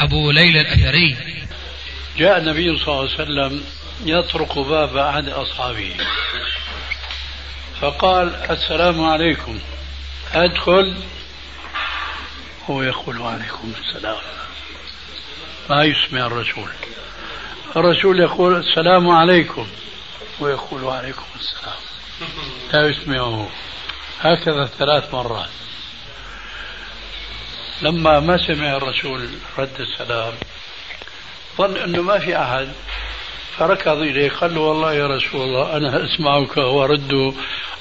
أبو ليلى الأثري. جاء النبي صلى الله عليه وسلم يطرق باب أحد أصحابه. فقال السلام عليكم. أدخل. هو يقول وعليكم السلام. ما يسمع الرسول. الرسول يقول السلام عليكم. ويقول وعليكم السلام. لا يسمعه. هكذا ثلاث مرات. لما ما سمع الرسول رد السلام ظن إنه ما في أحد. فركض إليه قال له والله يا رسول الله أنا أسمعك وأرد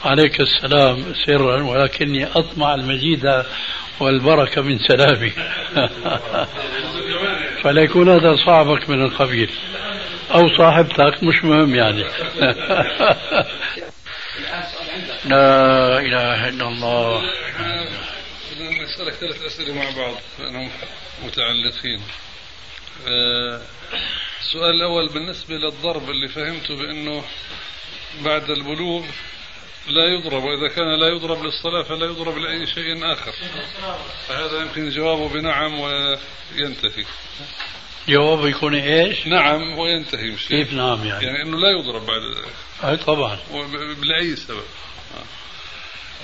عليك السلام سرا ولكني أطمع المزيد والبركة من سلامي. فليكون هذا صاحبك من القبيل أو صاحبتك مش مهم يعني. لا إله إلا الله. نسألك ثلاث أسئلة مع بعض لأنهم متعلقين. آه، السؤال الأول بالنسبة للضرب اللي فهمته بأنه بعد البلوغ لا يضرب وإذا كان لا يضرب للصلاة فلا يضرب لأي شيء آخر. فهذا يمكن جوابه بنعم وينتهي. جوابه يكون إيش؟ نعم وينتهي مش كيف نعم يعني؟ يعني إنه لا يضرب بعد أي طبعا. لاي سبب.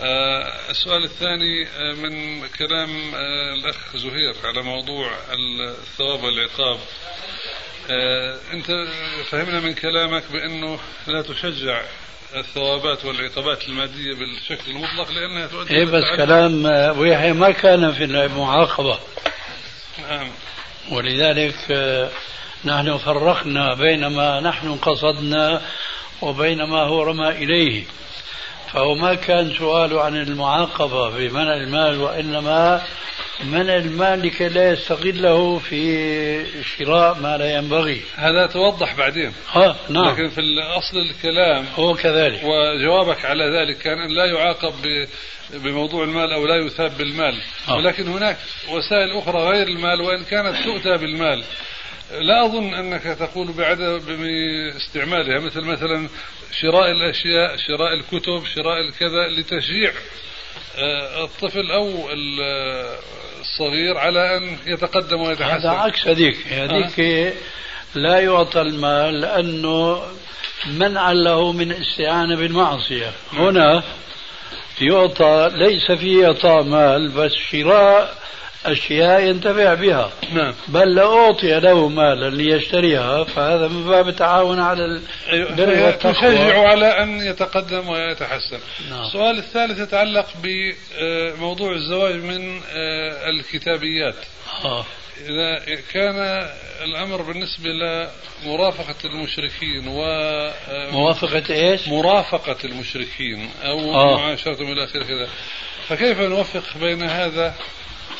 السؤال الثاني آه من كلام آه الأخ زهير على موضوع الثواب والعقاب. آه أنت فهمنا من كلامك بأنه لا تشجع الثوابات والعقابات المادية بالشكل المطلق لأنها تؤدي إيه بس كلام ويحيى ما كان في المعاقبة. نعم. ولذلك آه، نحن فرقنا بين ما نحن قصدنا وبين ما هو رمى إليه. فهو ما كان سؤاله عن المعاقبة بمنع المال وإنما منع المال لكي لا يستغله في شراء ما لا ينبغي. هذا توضح بعدين. ها نعم. لكن في أصل الكلام هو كذلك. وجوابك على ذلك كان أن لا يعاقب بموضوع المال أو لا يثاب بالمال. آه. ولكن هناك وسائل أخرى غير المال وإن كانت تؤتى بالمال. لا أظن أنك تقول بعدم استعمالها مثل مثلا شراء الأشياء شراء الكتب شراء الكذا لتشجيع آه، الطفل أو الصغير على أن يتقدم ويتحسن. هذا عكس هذيك. هذيك آه. لا يعطى المال لأنه منعا له من استعانة بالمعصية. هنا يعطى ليس فيه إعطاء مال بس شراء أشياء ينتفع بها نعم بل لو أعطي له مالا ليشتريها فهذا من باب التعاون على البر أيوة، تشجع على أن يتقدم ويتحسن نعم. السؤال الثالث يتعلق بموضوع الزواج من آه، الكتابيات آه. إذا كان الأمر بالنسبة لمرافقة المشركين و آه، موافقة إيش؟ مرافقة المشركين أو آه. معاشرتهم إلى آخره كذا فكيف نوفق بين هذا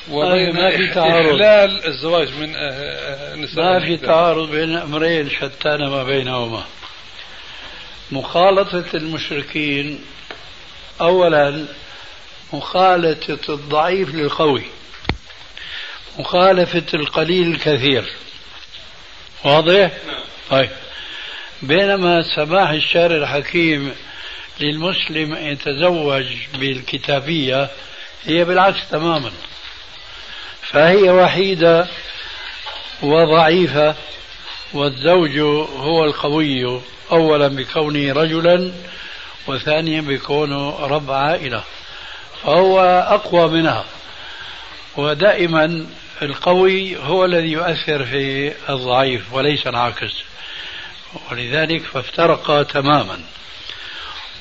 وبين ما في تعارض. إحلال الزواج من النساء ما في تعارض بين أمرين شتان ما بينهما. مخالطة المشركين أولا مخالطة الضعيف للقوي مخالفة القليل الكثير. واضح؟ طيب. بينما سماح الشارع الحكيم للمسلم أن يتزوج بالكتابية هي بالعكس تماما. فهي وحيدة وضعيفة والزوج هو القوي أولا بكونه رجلا وثانيا بكونه رب عائلة فهو أقوى منها. ودائما القوي هو الذي يؤثر في الضعيف وليس العكس ولذلك فافترقا تماما.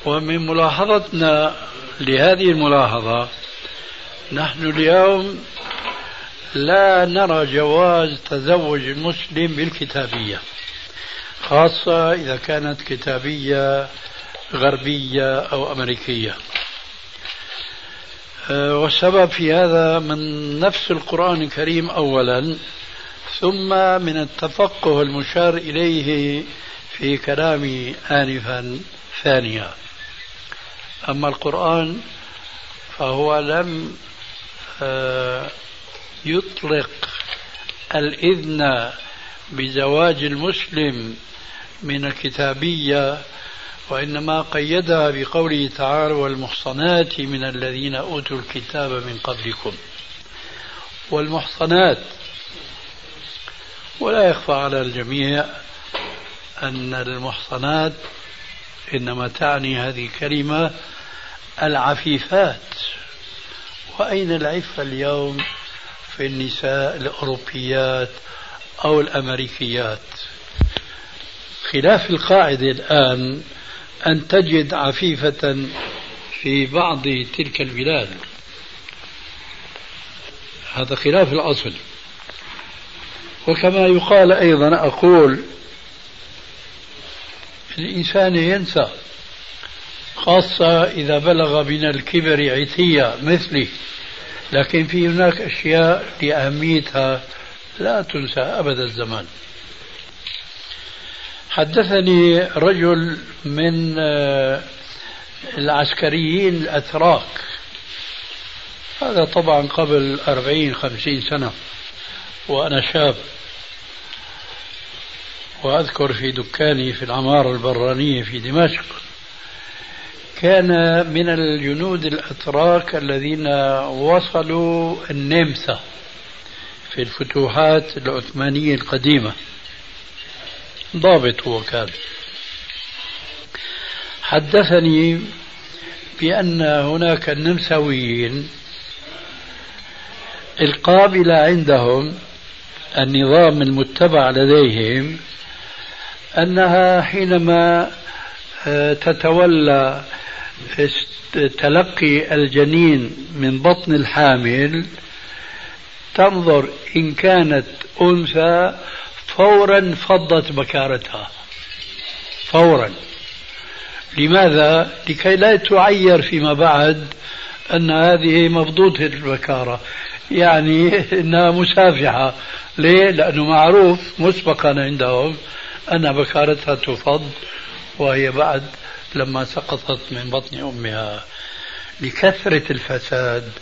ومن ملاحظتنا لهذه الملاحظة نحن اليوم لا نرى جواز تزوج المسلم بالكتابية خاصة إذا كانت كتابية غربية أو أمريكية. أه، والسبب في هذا من نفس القرآن الكريم أولا ثم من التفقه المشار إليه في كلامي آنفا ثانيا. أما القرآن فهو لم آه، يطلق الإذن بزواج المسلم من الكتابية وإنما قيدها بقوله تعالى والمحصنات من الذين أوتوا الكتاب من قبلكم والمحصنات ولا يخفى على الجميع أن المحصنات إنما تعني هذه الكلمة العفيفات. وأين العفة اليوم؟ في النساء الأوروبيات أو الأمريكيات. خلاف القاعدة الآن أن تجد عفيفة في بعض تلك البلاد. هذا خلاف الأصل. وكما يقال أيضا أقول الإنسان ينسى خاصة إذا بلغ من الكبر عتية مثلي لكن في هناك أشياء لأهميتها لا تنسى أبد الزمان. حدثني رجل من آه، العسكريين الأتراك. هذا طبعا قبل أربعين خمسين سنة وأنا شاب. وأذكر في دكاني في العمارة البرانية في دمشق. كان من الجنود الأتراك الذين وصلوا النمسا في الفتوحات العثمانية القديمة. ضابط هو كان. حدثني بأن هناك النمساويين القابلة عندهم النظام المتبع لديهم أنها حينما تتولى تلقي الجنين من بطن الحامل تنظر إن كانت أنثى فورا فضت بكارتها. فورا. لماذا؟ لكي لا تعير فيما بعد أن هذه مفضوطة البكارة. يعني أنها مسافحة. ليه؟ لأنه معروف مسبقا عندهم أن بكارتها تفض. وهي بعد لما سقطت من بطن أمها لكثرة الفساد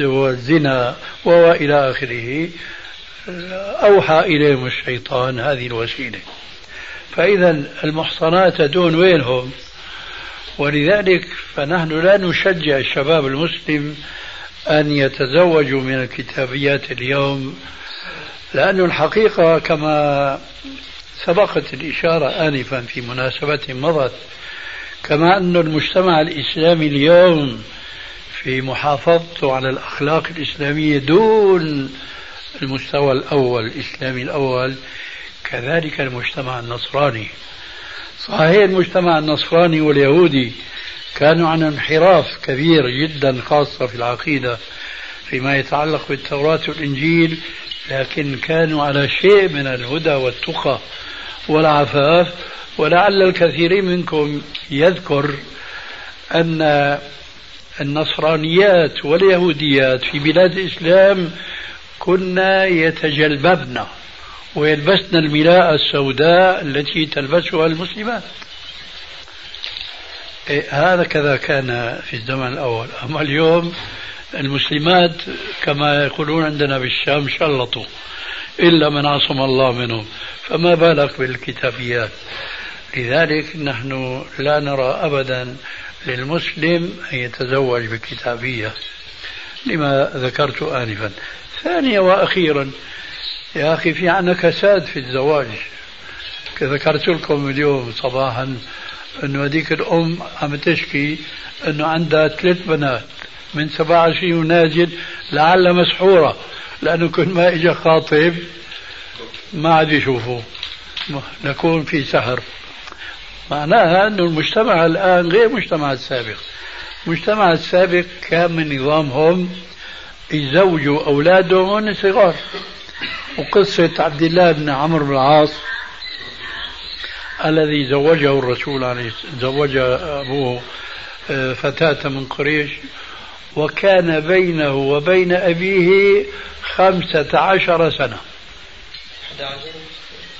والزنا وإلى آخره أوحى إليهم الشيطان هذه الوسيلة. فإذا المحصنات دون وينهم ولذلك فنحن لا نشجع الشباب المسلم أن يتزوجوا من الكتابيات اليوم لأن الحقيقة كما سبقت الإشارة آنفا في مناسبة مضت كما أن المجتمع الإسلامي اليوم في محافظته على الأخلاق الإسلامية دون المستوى الأول الإسلامي الأول كذلك المجتمع النصراني. صحيح المجتمع النصراني واليهودي كانوا عن انحراف كبير جدا خاصة في العقيدة فيما يتعلق بالتوراة والإنجيل لكن كانوا على شيء من الهدى والتقى. والعفاف ولعل الكثير منكم يذكر أن النصرانيات واليهوديات في بلاد الإسلام كنا يتجلببن ويلبسن الملاءة السوداء التي تلبسها المسلمات. إيه هذا كذا كان في الزمن الأول. أما اليوم المسلمات كما يقولون عندنا بالشام شلطوا. إلا من عصم الله منهم. فما بالك بالكتابيات؟ لذلك نحن لا نرى أبدا للمسلم أن يتزوج بكتابية لما ذكرت آنفا. ثانيا وأخيرا يا أخي في عنا كساد في الزواج. ذكرت لكم اليوم صباحا أنه هذيك الأم عم تشكي أنه عندها ثلاث بنات من 27 ونازل لعل مسحورة. لأنه كل ما إجا خاطب ما عاد يشوفه. نكون في سهر. معناها أن المجتمع الآن غير المجتمع السابق المجتمع السابق كان من نظامهم يزوجوا أولادهم وهم صغار. وقصة عبد الله بن عمرو بن العاص الذي زوجه الرسول عليه زوج أبوه آه، فتاة من قريش. وكان بينه وبين أبيه خمسة عشر سنة.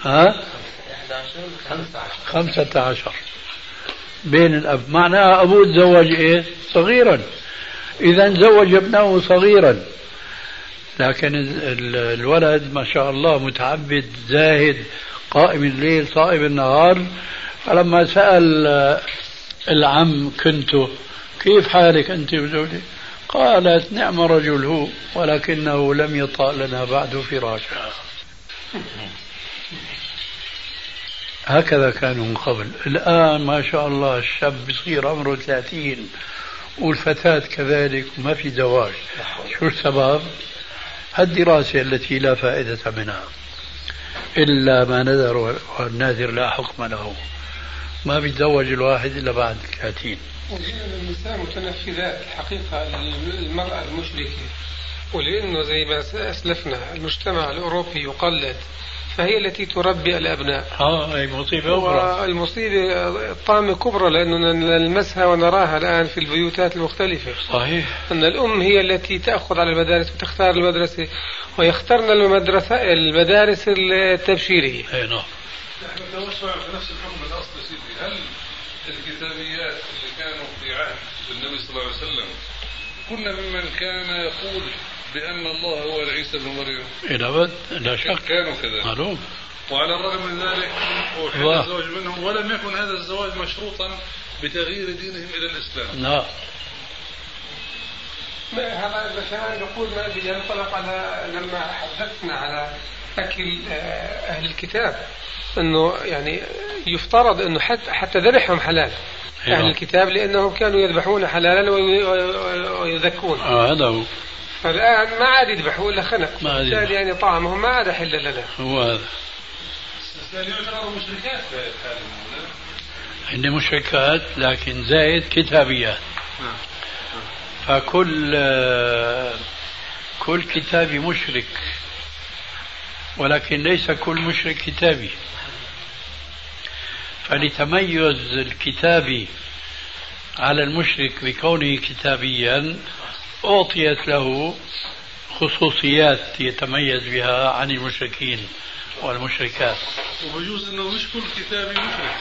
ها؟ 15 عشر. بين الأب. معناها أبوه تزوج إيه؟ صغيرا. إذا زوج ابنه صغيرا. لكن الولد ما شاء الله متعبد زاهد قائم الليل صائم النهار. فلما سأل العم كنت كيف حالك أنت وزوجك قالت نعم رجل هو ولكنه لم يطأ لنا بعد فراشا هكذا كانوا من قبل. الآن ما شاء الله الشاب بصير عمره 30 والفتاة كذلك ما في زواج شو السبب؟ الدراسة التي لا فائدة منها إلا ما نذر والناذر لا حكم له. ما بيتزوج الواحد إلا بعد 30 النساء متنفذات الحقيقة المرأة المشركة. ولأنه زي ما أسلفنا المجتمع الأوروبي يقلد فهي التي تربي الأبناء. آه أي مصيبة أخرى. المصيبة طامة كبرى لأننا نلمسها ونراها الآن في البيوتات المختلفة. صحيح. أن الأم هي التي تأخذ على المدارس وتختار المدرسة ويختارن المدرسة المدارس التبشيرية. أي نعم. نحن نتوسع في نفس الحكم الأصلي سيدي. هل الكتابيات اللي كانوا في عهد النبي صلى الله عليه وسلم كنا ممن كان يقول بأن الله هو عيسى بن مريم؟ إلى أبد لا شك. كانوا كذلك. معلوم. وعلى الرغم من ذلك أوحد الزواج منهم ولم يكن هذا الزواج مشروطا بتغيير دينهم إلى الإسلام. لا. هذا مثلا نقول ما بدي انطلق على لما حدثنا على اكل آه، أهل الكتاب. إنه يعني يفترض إنه حتى حتى ذبحهم حلال. أهل الكتاب لأنهم كانوا يذبحون حلالا ويذكون. آه هذا هو. فالآن ما عاد يذبحوا إلا خنق. ما عاد بالتالي يعني طعامهم ما عاد حل لنا. هو هذا. هن مشركات لكن زائد كتابيات. فكل كل كتابي مشرك. ولكن ليس كل مشرك كتابي. فلتميز الكتابي على المشرك بكونه كتابيا أعطيت له خصوصيات يتميز بها عن المشركين والمشركات. وبجوز إنه مش كل كتابي مشرك.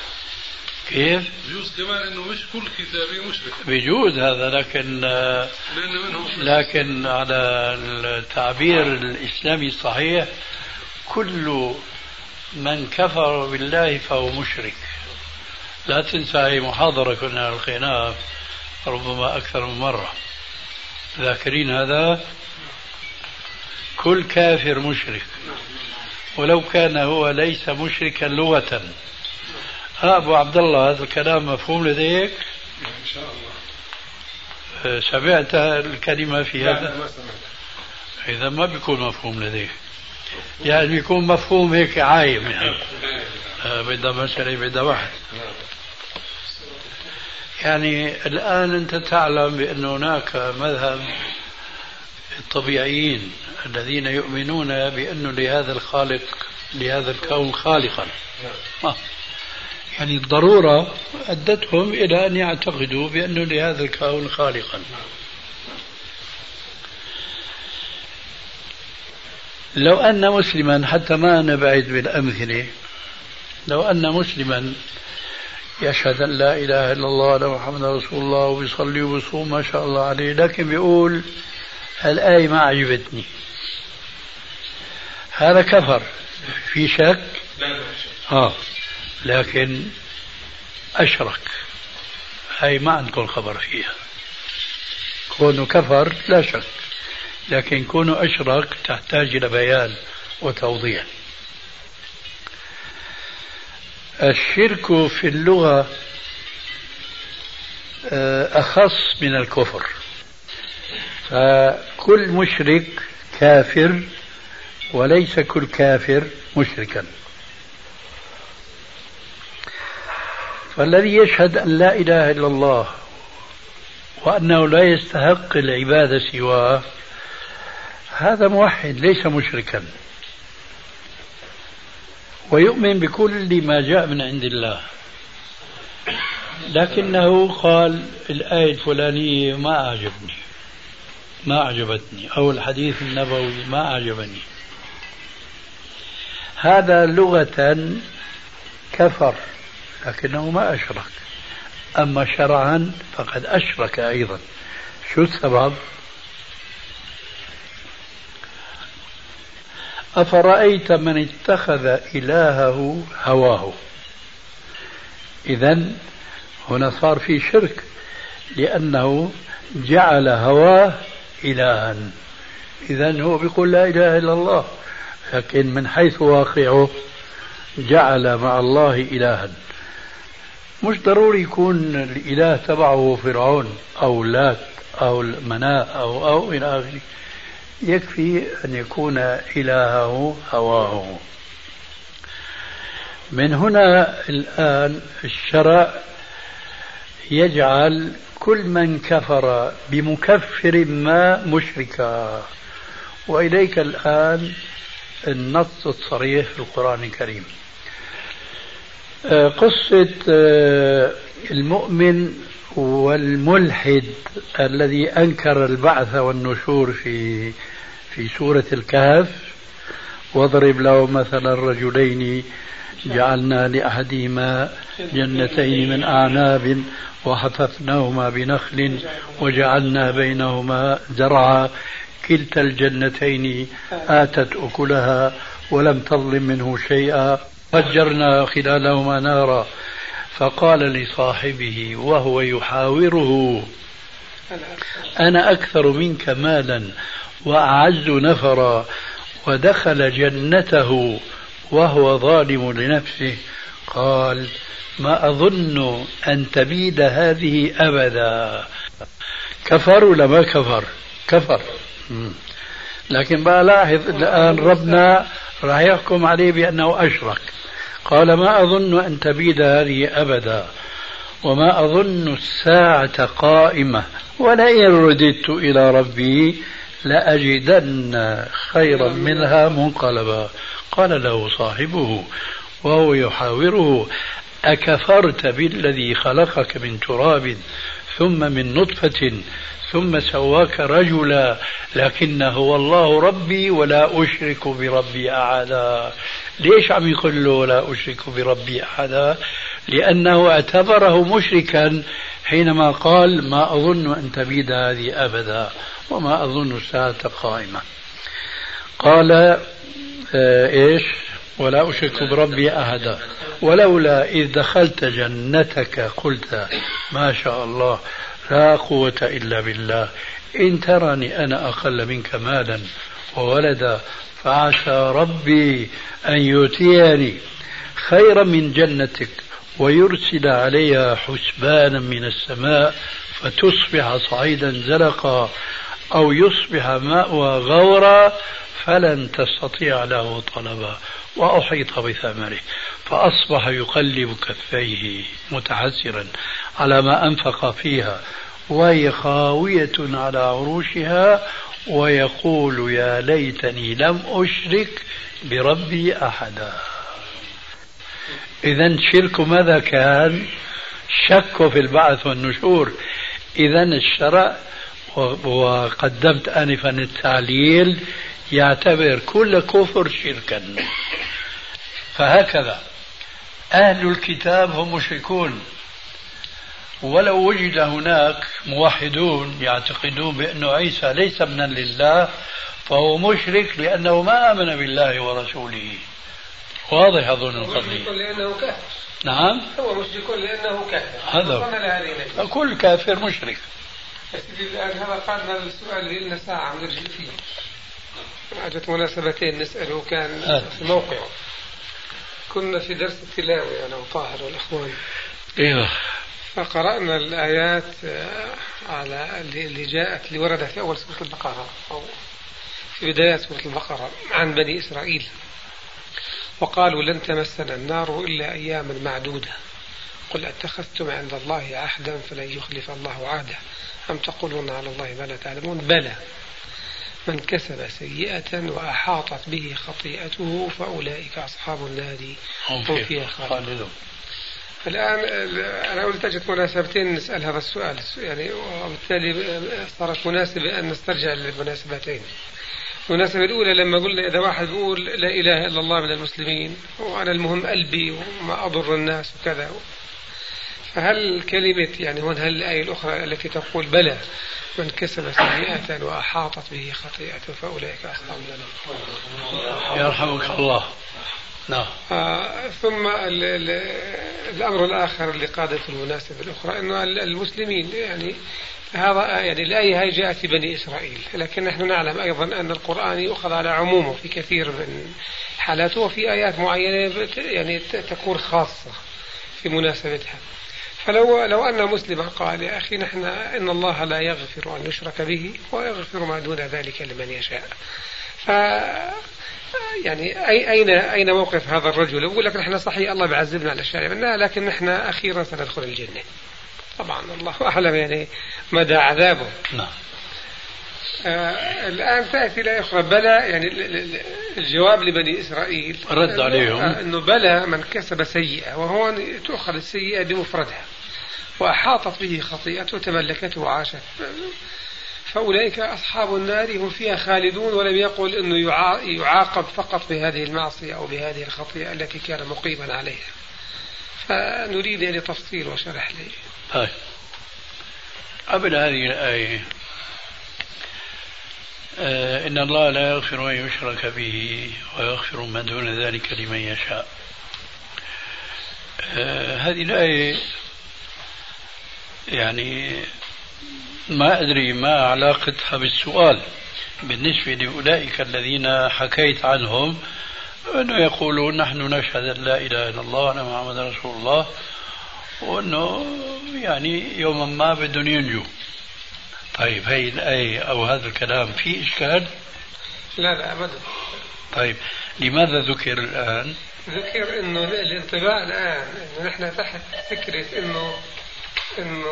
كيف؟ بجوز كمان إنه مش كل كتابي مشرك. بيجوز هذا لكن لكن على التعبير الإسلامي الصحيح كل من كفر بالله فهو مشرك. لا تنسى هي محاضرة كنا ألقيناها ربما أكثر من مرة. ذاكرين هذا؟ كل كافر مشرك. ولو كان هو ليس مشركا لغة. أبو عبد الله هذا الكلام مفهوم لديك؟ إن شاء الله سمعت الكلمة في هذا؟ إذا ما بيكون مفهوم لديك. يعني بيكون مفهوم هيك عايم يعني. بدها مسألة بدها واحد يعني الآن أنت تعلم بأن هناك مذهب الطبيعيين الذين يؤمنون بأن لهذا الخالق لهذا الكون خالقا. آه. يعني الضرورة أدتهم إلى أن يعتقدوا بأن لهذا الكون خالقا. لو أن مسلما حتى ما نبعد بالأمثلة لو أن مسلما يشهد أن لا إله إلا الله وأن محمد رسول الله وبيصلي وبيصوم ما شاء الله عليه لكن بيقول الآية ما عجبتني. هذا كفر. في شك؟ لا آه. لكن أشرك. هاي ما عندكم خبر فيها. كونه كفر لا شك. لكن كونه أشرك تحتاج إلى بيان وتوضيح. الشرك في اللغة آه، أخص من الكفر. فكل مشرك كافر وليس كل كافر مشركا. فالذي يشهد أن لا إله إلا الله وأنه لا يستحق العبادة سواه هذا موحد ليس مشركا. ويؤمن بكل ما جاء من عند الله. لكنه قال الآية الفلانية ما أعجبني. ما أعجبتني. أو الحديث النبوي ما أعجبني. هذا لغة كفر لكنه ما أشرك. أما شرعا فقد أشرك أيضا. شو السبب؟ أفرأيت من اتخذ إلهه هواه؟ إذا هنا صار في شرك لأنه جعل هواه إلها. إذا هو بيقول لا إله إلا الله لكن من حيث واقعه جعل مع الله إلها. مش ضروري يكون الإله تبعه فرعون أو لات أو المناء أو أو إلى آخره. يكفي أن يكون إلهه هواه. من هنا الآن الشرع يجعل كل من كفر بمكفر ما مشركا. وإليك الآن النص الصريح في القرآن الكريم. آه، قصة آه، المؤمن والملحد الذي أنكر البعث والنشور في في سورة الكهف واضرب له مثلا رجلين جعلنا لأحدهما جنتين من أعناب وحففناهما بنخل وجعلنا بينهما زرعا. كلتا الجنتين آتت أكلها ولم تظلم منه شيئا. فجرنا خلالهما نارا. فقال لصاحبه وهو يحاوره أنا أكثر منك مالا وأعز نفرا ودخل جنته وهو ظالم لنفسه. قال ما أظن أن تبيد هذه أبدا. كفر ولا ما كفر؟ كفر. لكن بقى لاحظ الآن ربنا راح يحكم عليه بأنه أشرك. قال ما أظن أن تبيد هذه أبدا وما أظن الساعة قائمة ولئن رددت إلى ربي لأجدن خيرا منها منقلبا. قال له صاحبه وهو يحاوره أكفرت بالذي خلقك من تراب ثم من نطفة ثم سواك رجلا لكن هو الله ربي ولا أشرك بربي أحدا. ليش عم يقول له لا أشرك بربي أحدا؟ لأنه اعتبره مشركا حينما قال ما أظن أن تبيد هذه أبدا وما أظن الساعة قائمة. قال آه إيش؟ ولا أشرك بربي أحدا. ولولا إذ دخلت جنتك قلت ما شاء الله لا قوة إلا بالله. إن ترني أنا أقل منك مالا وولدا فعسى ربي أن يؤتيني خيرا من جنتك ويرسل عليها حسبانا من السماء فتصبح صعيدا زلقا أو يصبح ماؤها غورا فلن تستطيع له طلبا وأحيط بثمره فأصبح يقلب كفيه متحسرا على ما أنفق فيها وهي خاوية على عروشها ويقول يا ليتني لم أشرك بربي أحدا. إذا شرك ماذا كان؟ شك في البعث والنشور. إذا الشرع وقدمت آنفا التعليل يعتبر كل كفر شركا. فهكذا. أهل الكتاب هم مشركون. ولو وجد هناك موحدون يعتقدون بأن عيسى ليس ابنا لله فهو مشرك لأنه ما آمن بالله ورسوله. واضح أظن القضية لأنه كافر. نعم. هو مشرك لأنه كافر. هذا كل كافر مشرك. الآن هذا قادنا السؤال اللي لنا ساعة نرجع فيه. أجت مناسبتين نسأله كان آه. في موقعه كنا في درس التلاوة أنا وطاهر والإخوان. أيوه فقرأنا الآيات آه، على اللي جاءت اللي وردت في أول سورة البقرة أو في بداية سورة البقرة عن بني إسرائيل. وقالوا لن تمسنا النار إلا أياما معدودة. قل أتخذتم عند الله عهدا فلن يخلف الله عهده. أم تقولون على الله ما لا تعلمون؟ بلى. من كسب سيئة وأحاطت به خطيئته فأولئك أصحاب النار. هم فيها خالدون. الآن أنا قلت أجت مناسبتين نسأل هذا السؤال. يعني وبالتالي صارت مناسبة أن نسترجع للمناسبتين. المناسبة الأولى لما قلنا إذا واحد بيقول لا إله إلا الله من المسلمين وأنا المهم قلبي وما أضر الناس وكذا. فهل كلمة يعني هون هل الآية الأخرى التي تقول بلى من كسب سيئة وأحاطت به خطيئته فأولئك أصحاب النار. يرحمك الله. نعم. آه ثم ال ال الأمر الآخر اللي قادة المناسبة الأخرى أنه المسلمين يعني هذا يعني الآية هاي جاءت بني إسرائيل لكن نحن نعلم أيضا أن القرآن يؤخذ على عمومه في كثير من حالاته وفي آيات معينة يعني تكون خاصة في مناسبتها. فلو لو أن مسلما قال يا أخي نحن إن الله لا يغفر أن يشرك به ويغفر ما دون ذلك لمن يشاء. ف يعني أي أين أين موقف هذا الرجل؟ يقول لك نحن صحيح الله بيعذبنا على الشارع لا لكن نحن أخيرا سندخل الجنة. طبعا الله أعلم يعني مدى عذابه. نعم. آه الآن تأتي لا أخرى بلى يعني الجواب لبني إسرائيل رد عليهم آه أنه بلى من كسب سيئة وهو تؤخذ السيئة بمفردها وأحاطت به خطيئته تملكته وعاشت فأولئك أصحاب النار هم فيها خالدون ولم يقل أنه يعاقب فقط بهذه المعصية أو بهذه الخطيئة التي كان مقيما عليها. فنريد يعني تفصيل وشرح لي. طيب. قبل هذه الآية آه إن الله لا يغفر أن يشرك به ويغفر ما دون ذلك لمن يشاء. آه هذه الآية يعني ما أدري ما علاقتها بالسؤال بالنسبة لأولئك الذين حكيت عنهم أنه يقولون نحن نشهد أن لا إله إلا الله وأن محمد رسول الله وأنه يعني يوما ما بدهم ينجوا طيب هي الآية أو هذا الكلام في إشكال؟ لا لا أبدا طيب لماذا ذكر الآن؟ ذكر أنه الانطباع الآن أنه نحن تحت فكرة أنه إنه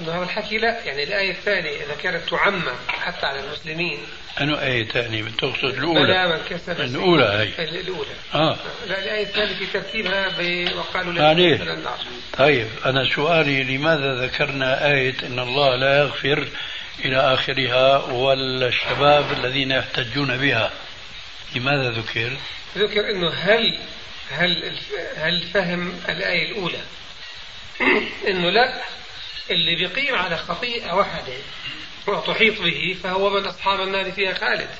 إنه هذا الحكي لا يعني الآية الثانية إذا كانت تعمم حتى على المسلمين. أنه آية ثانية تقصد الأولى. بلا من كسب الأولى هي. الأولى. آه. لا الآية الثانية في ترتيبها وقالوا لا النار طيب أنا سؤالي لماذا ذكرنا آية إن الله لا يغفر إلى آخرها والشباب الذين يحتجون بها؟ لماذا ذكر؟ ذكر إنه هل هل هل فهم الآية الأولى؟ إنه لا اللي بيقيم على خطيئة واحدة وتحيط به فهو من أصحاب النار فيها خالد.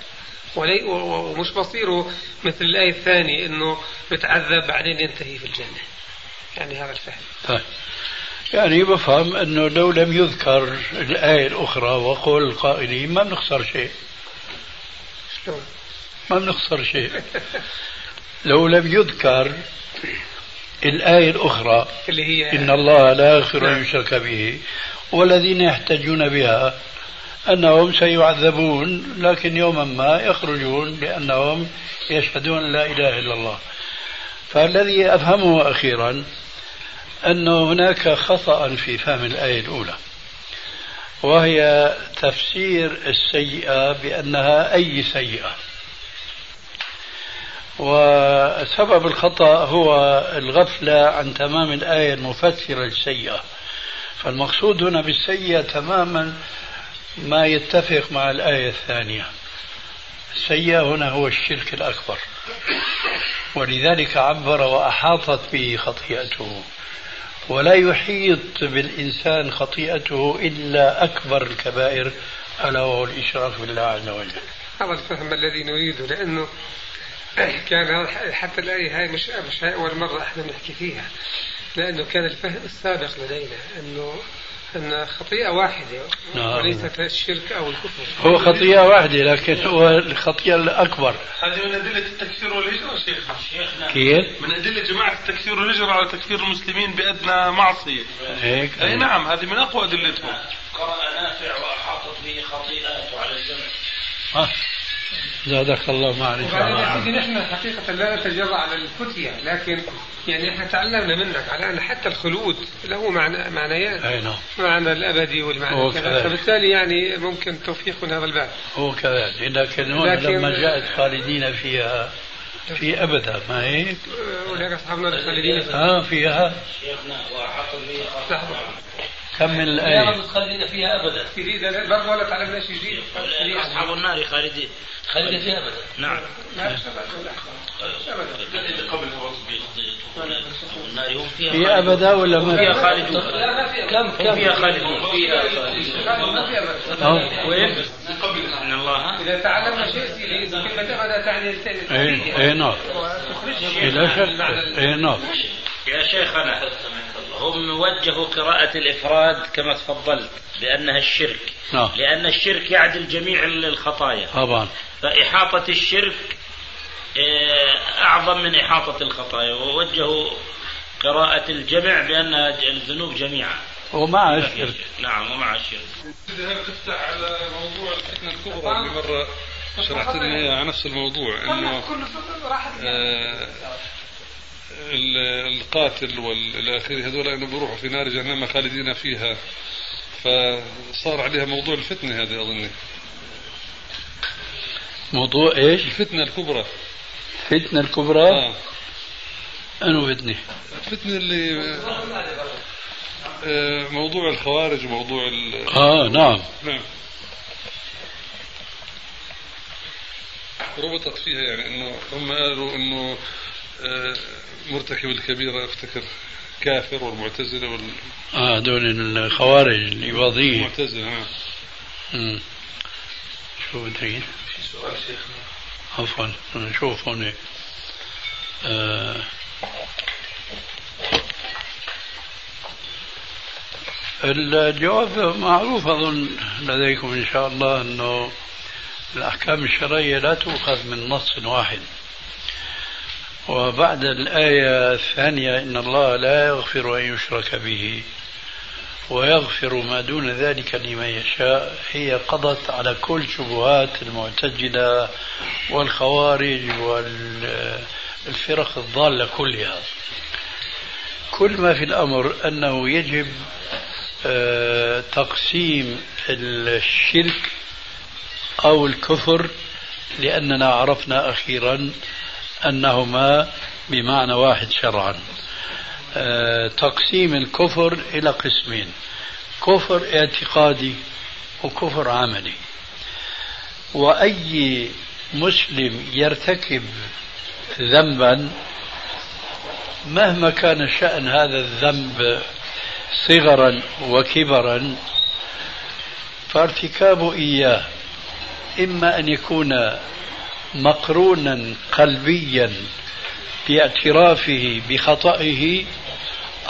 ولي ومش بصيره مثل الآية الثانية إنه بتعذب بعدين ينتهي في الجنة. يعني هذا الفهم. طيب. يعني بفهم أنه لو لم يذكر الآية الأخرى وقول القائلين ما بنخسر شيء. شلون؟ ما بنخسر شيء. لو لم يذكر الآية الأخرى اللي هي إن الله لا يغفر أن نعم. يشرك به والذين يحتجون بها أنهم سيعذبون لكن يوما ما يخرجون لأنهم يشهدون لا إله إلا الله فالذي أفهمه أخيرا أن هناك خطأ في فهم الآية الأولى وهي تفسير السيئة بأنها أي سيئة وسبب الخطأ هو الغفلة عن تمام الآية المفسرة للسيئة. فالمقصود هنا بالسيئة تماما ما يتفق مع الآية الثانية. السيئة هنا هو الشرك الأكبر. ولذلك عبر وأحاطت به خطيئته. ولا يحيط بالإنسان خطيئته إلا أكبر الكبائر ألا وهو الإشراك بالله عز وجل. هذا الفهم الذي نريده لأنه كان حتى الآية هاي مش مش هاي أول مرة إحنا نحكي فيها. لأنه كان الفهم السابق لدينا أنه أن خطيئة واحدة نعم. وليست الشرك أو الكفر. هو خطيئة واحدة لكن هو الخطيئة الأكبر. هذه من أدلة التكفير والهجرة شيخنا. كيف؟ من أدلة جماعة التكفير والهجرة على تكفير المسلمين بأدنى معصية. هيك. أي نعم هذه من أقوى أدلتهم. قرأ نافع وأحاطت به خطيئات على الجمع. آه. زادك الله معرفة وبعدين يا سيدي نحن حقيقة لا نتجرأ على الفتية لكن يعني إحنا تعلمنا منك على أن حتى الخلود له معنى معنيان. أي نعم. معنى الأبدي والمعنى كذلك. فبالتالي يعني ممكن توفيق من هذا الباب. هو كذلك. لكن هون لكن- لما جاءت خالدين فيها في أبدا ما هيك؟ أصحاب النار الخالدين فيها. آه فيها. شيخنا وأحاط به لحظة. كمل لا الآية متخلدين فيها أبدا. جديد برضه ولا تعلمنا شيء جديد؟ أصحاب النار خالدين خالدين فيها نعم. أبدا أصحاب النار هم فيها هي خالدون. أبدا ولا ما؟ فيها فيها؟ خالدون لا في كم كم فيها خالدون فيها خالدون ما في أبدا. أو. وين؟ إن الله. إذا تعلمنا شيء جديد كلمة أبدا تعني إيه إيه نعم لا شك إيه نعم يا شيخنا. هم وجهوا قراءة الإفراد كما تفضلت بأنها الشرك. نعم لأن الشرك يعدل جميع الخطايا. طبعا. فإحاطة الشرك آه، أعظم من إحاطة الخطايا. ووجهوا قراءة الجمع بأنها الذنوب جميعا. ومع الشرك. نعم ومع الشرك. هذا تفتح على موضوع الفتنة الكبرى اللي مرة شرحت لنا على نفس الموضوع إنه كل راحت آه، القاتل والى اخره هذول انه بيروحوا في نار جهنم خالدين فيها. فصار عليها موضوع الفتنة هذه أظني. موضوع إيش؟ الفتنة الكبرى. فتنة الكبرى؟ آه. أنو فتنة الفتنة اللي آه، موضوع الخوارج وموضوع ال- آه نعم. نعم. ربطت فيها يعني إنه هم قالوا إنه آه، مرتكب الكبيرة أفتكر كافر والمعتزلة وال آه دول الخوارج الإباضية. المعتزلة نعم مم. شو بدري عفوا نشوف هون. آه. الجواب معروف أظن لديكم إن شاء الله أنه الأحكام الشرعية لا تؤخذ من نص واحد. وبعد الآية الثانية إن الله لا يغفر أن يشرك به ويغفر ما دون ذلك لمن يشاء. هي قضت على كل شبهات المعتزلة والخوارج والفرق الضالة كلها. كل ما في الأمر أنه يجب آه، تقسيم الشرك أو الكفر لأننا عرفنا أخيرا أنهما بمعنى واحد شرعا. آه، تقسيم الكفر إلى قسمين كفر اعتقادي وكفر عملي. وأي مسلم يرتكب ذنبا مهما كان شأن هذا الذنب صغرا وكبرا فارتكاب إياه إما أن يكون مقرونا قلبيا باعترافه بخطئه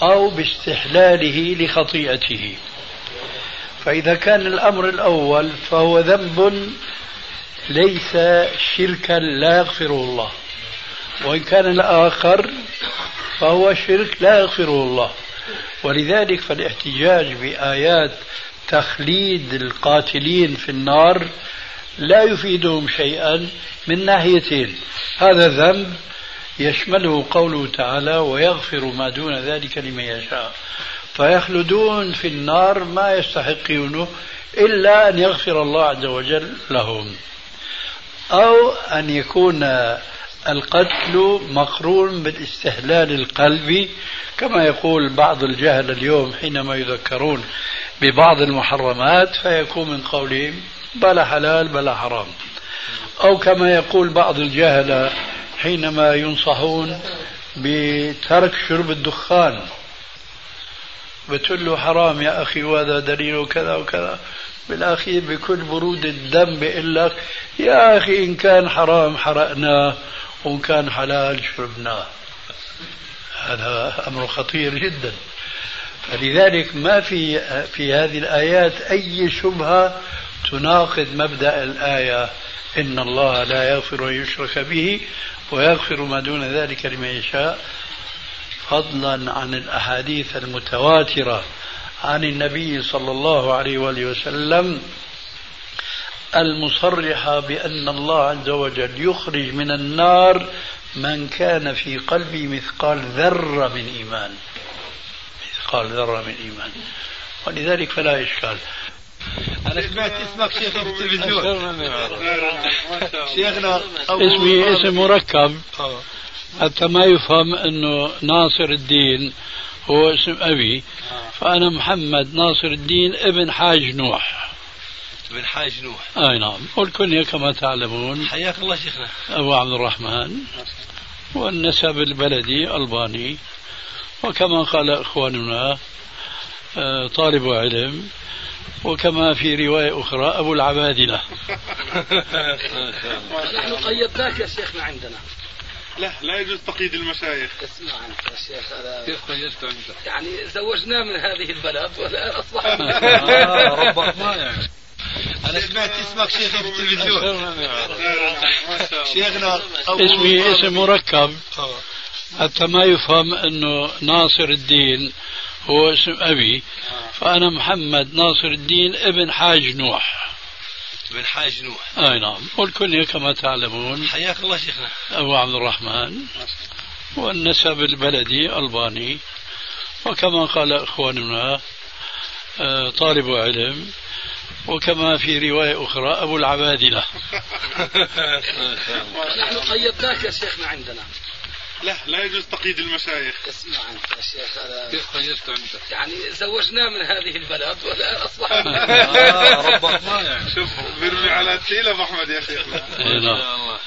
أو باستحلاله لخطيئته. فإذا كان الأمر الأول فهو ذنب ليس شركا لا يغفره الله. وإن كان الآخر فهو شرك لا يغفره الله. ولذلك فالاحتجاج بآيات تخليد القاتلين في النار لا يفيدهم شيئا من ناحيتين. هذا ذنب يشمله قوله تعالى ويغفر ما دون ذلك لمن يشاء فيخلدون في النار ما يستحقونه إلا أن يغفر الله عز وجل لهم. أو أن يكون القتل مقرون بالاستهلال القلبي كما يقول بعض الجهل اليوم حينما يذكرون ببعض المحرمات فيكون من قولهم بلا حلال بلا حرام. أو كما يقول بعض الجهلة حينما ينصحون بترك شرب الدخان. بتقول له حرام يا أخي وهذا دليل كذا وكذا. بالأخير بكل برود الدم بيقول لك يا أخي إن كان حرام حرقناه وإن كان حلال شربناه. هذا أمر خطير جدا. فلذلك ما في في هذه الآيات أي شبهة تناقض مبدأ الآية إن الله لا يغفر أن يشرك به ويغفر ما دون ذلك لمن يشاء فضلا عن الأحاديث المتواترة عن النبي صلى الله عليه وآله وسلم المصرحة بأن الله عز وجل يخرج من النار من كان في قلبه مثقال ذرة من إيمان. مثقال ذرة من إيمان. ولذلك فلا إشكال. أنا سمعت اسمك شيخ في التلفزيون. شيخنا اسمي اسم مركب. حتى ما يفهم أنه ناصر الدين هو اسم أبي. فأنا محمد ناصر الدين ابن حاج نوح. ابن حاج نوح. أي نعم. والكنية كما تعلمون. حياك الله شيخنا. أبو عبد الرحمن. والنسب البلدي ألباني. وكما قال إخواننا آه، طالب علم. وكما في رواية أخرى أبو العبادلة. نحن قيدناك يا شيخنا عندنا. لا لا يجوز تقييد المشايخ. اسمع أنت يا شيخ هذا كيف قيدت أنت؟ يعني زوجناه من هذه البلد والان اصبح آه ربطناه يعني. أنا سمعت اسمك شيخ في التلفزيون. شيخنا اسمي اسم مركب. حتى ما يفهم أنه ناصر الدين هو اسم أبي فأنا محمد ناصر الدين ابن حاج نوح. ابن حاج نوح. أي نعم والكنية كما تعلمون. حياك الله شيخنا. أبو عبد الرحمن. والنسب البلدي ألباني. وكما قال إخواننا آه، طالب علم. وكما في رواية أخرى أبو العبادلة. نحن قيدناك يا شيخنا عندنا. لا لا يجوز تقييد المشايخ. اسمع أنت يا شيخ هذا كيف قيدت أنت؟ يعني زوجناه من هذه البلد والان أصبح؟ آه ربطناه يعني. شوف بيرمي على تقيل أبو أحمد يا شيخنا أي نعم الله.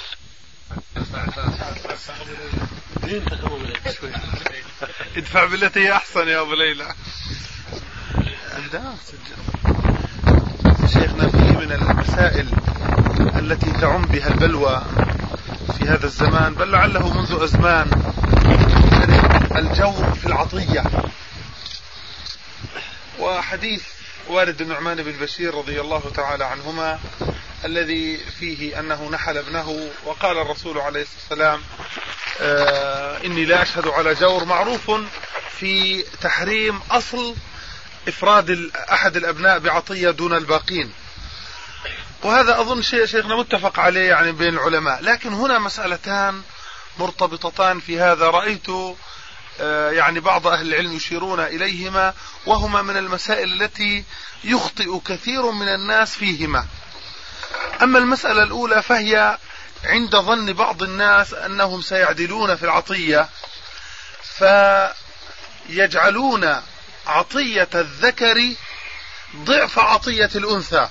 ادفع بالتي هي أحسن يا أبو ليلى. شيخنا في من المسائل التي تعم بها البلوى. في هذا الزمان بل لعله منذ أزمان. الجور في العطية. وحديث والد النعمان بن بشير رضي الله تعالى عنهما الذي فيه أنه نحل ابنه وقال الرسول عليه الصلاة والسلام آه إني لا أشهد على جور معروف في تحريم أصل إفراد أحد الأبناء بعطية دون الباقين. وهذا أظن شيء شيخنا متفق عليه يعني بين العلماء. لكن هنا مسألتان مرتبطتان في هذا. رأيت آه، يعني بعض أهل العلم يشيرون إليهما وهما من المسائل التي يخطئ كثير من الناس فيهما. أما المسألة الأولى فهي عند ظن بعض الناس أنهم سيعدلون في العطية فيجعلون عطية الذكر ضعف عطية الأنثى.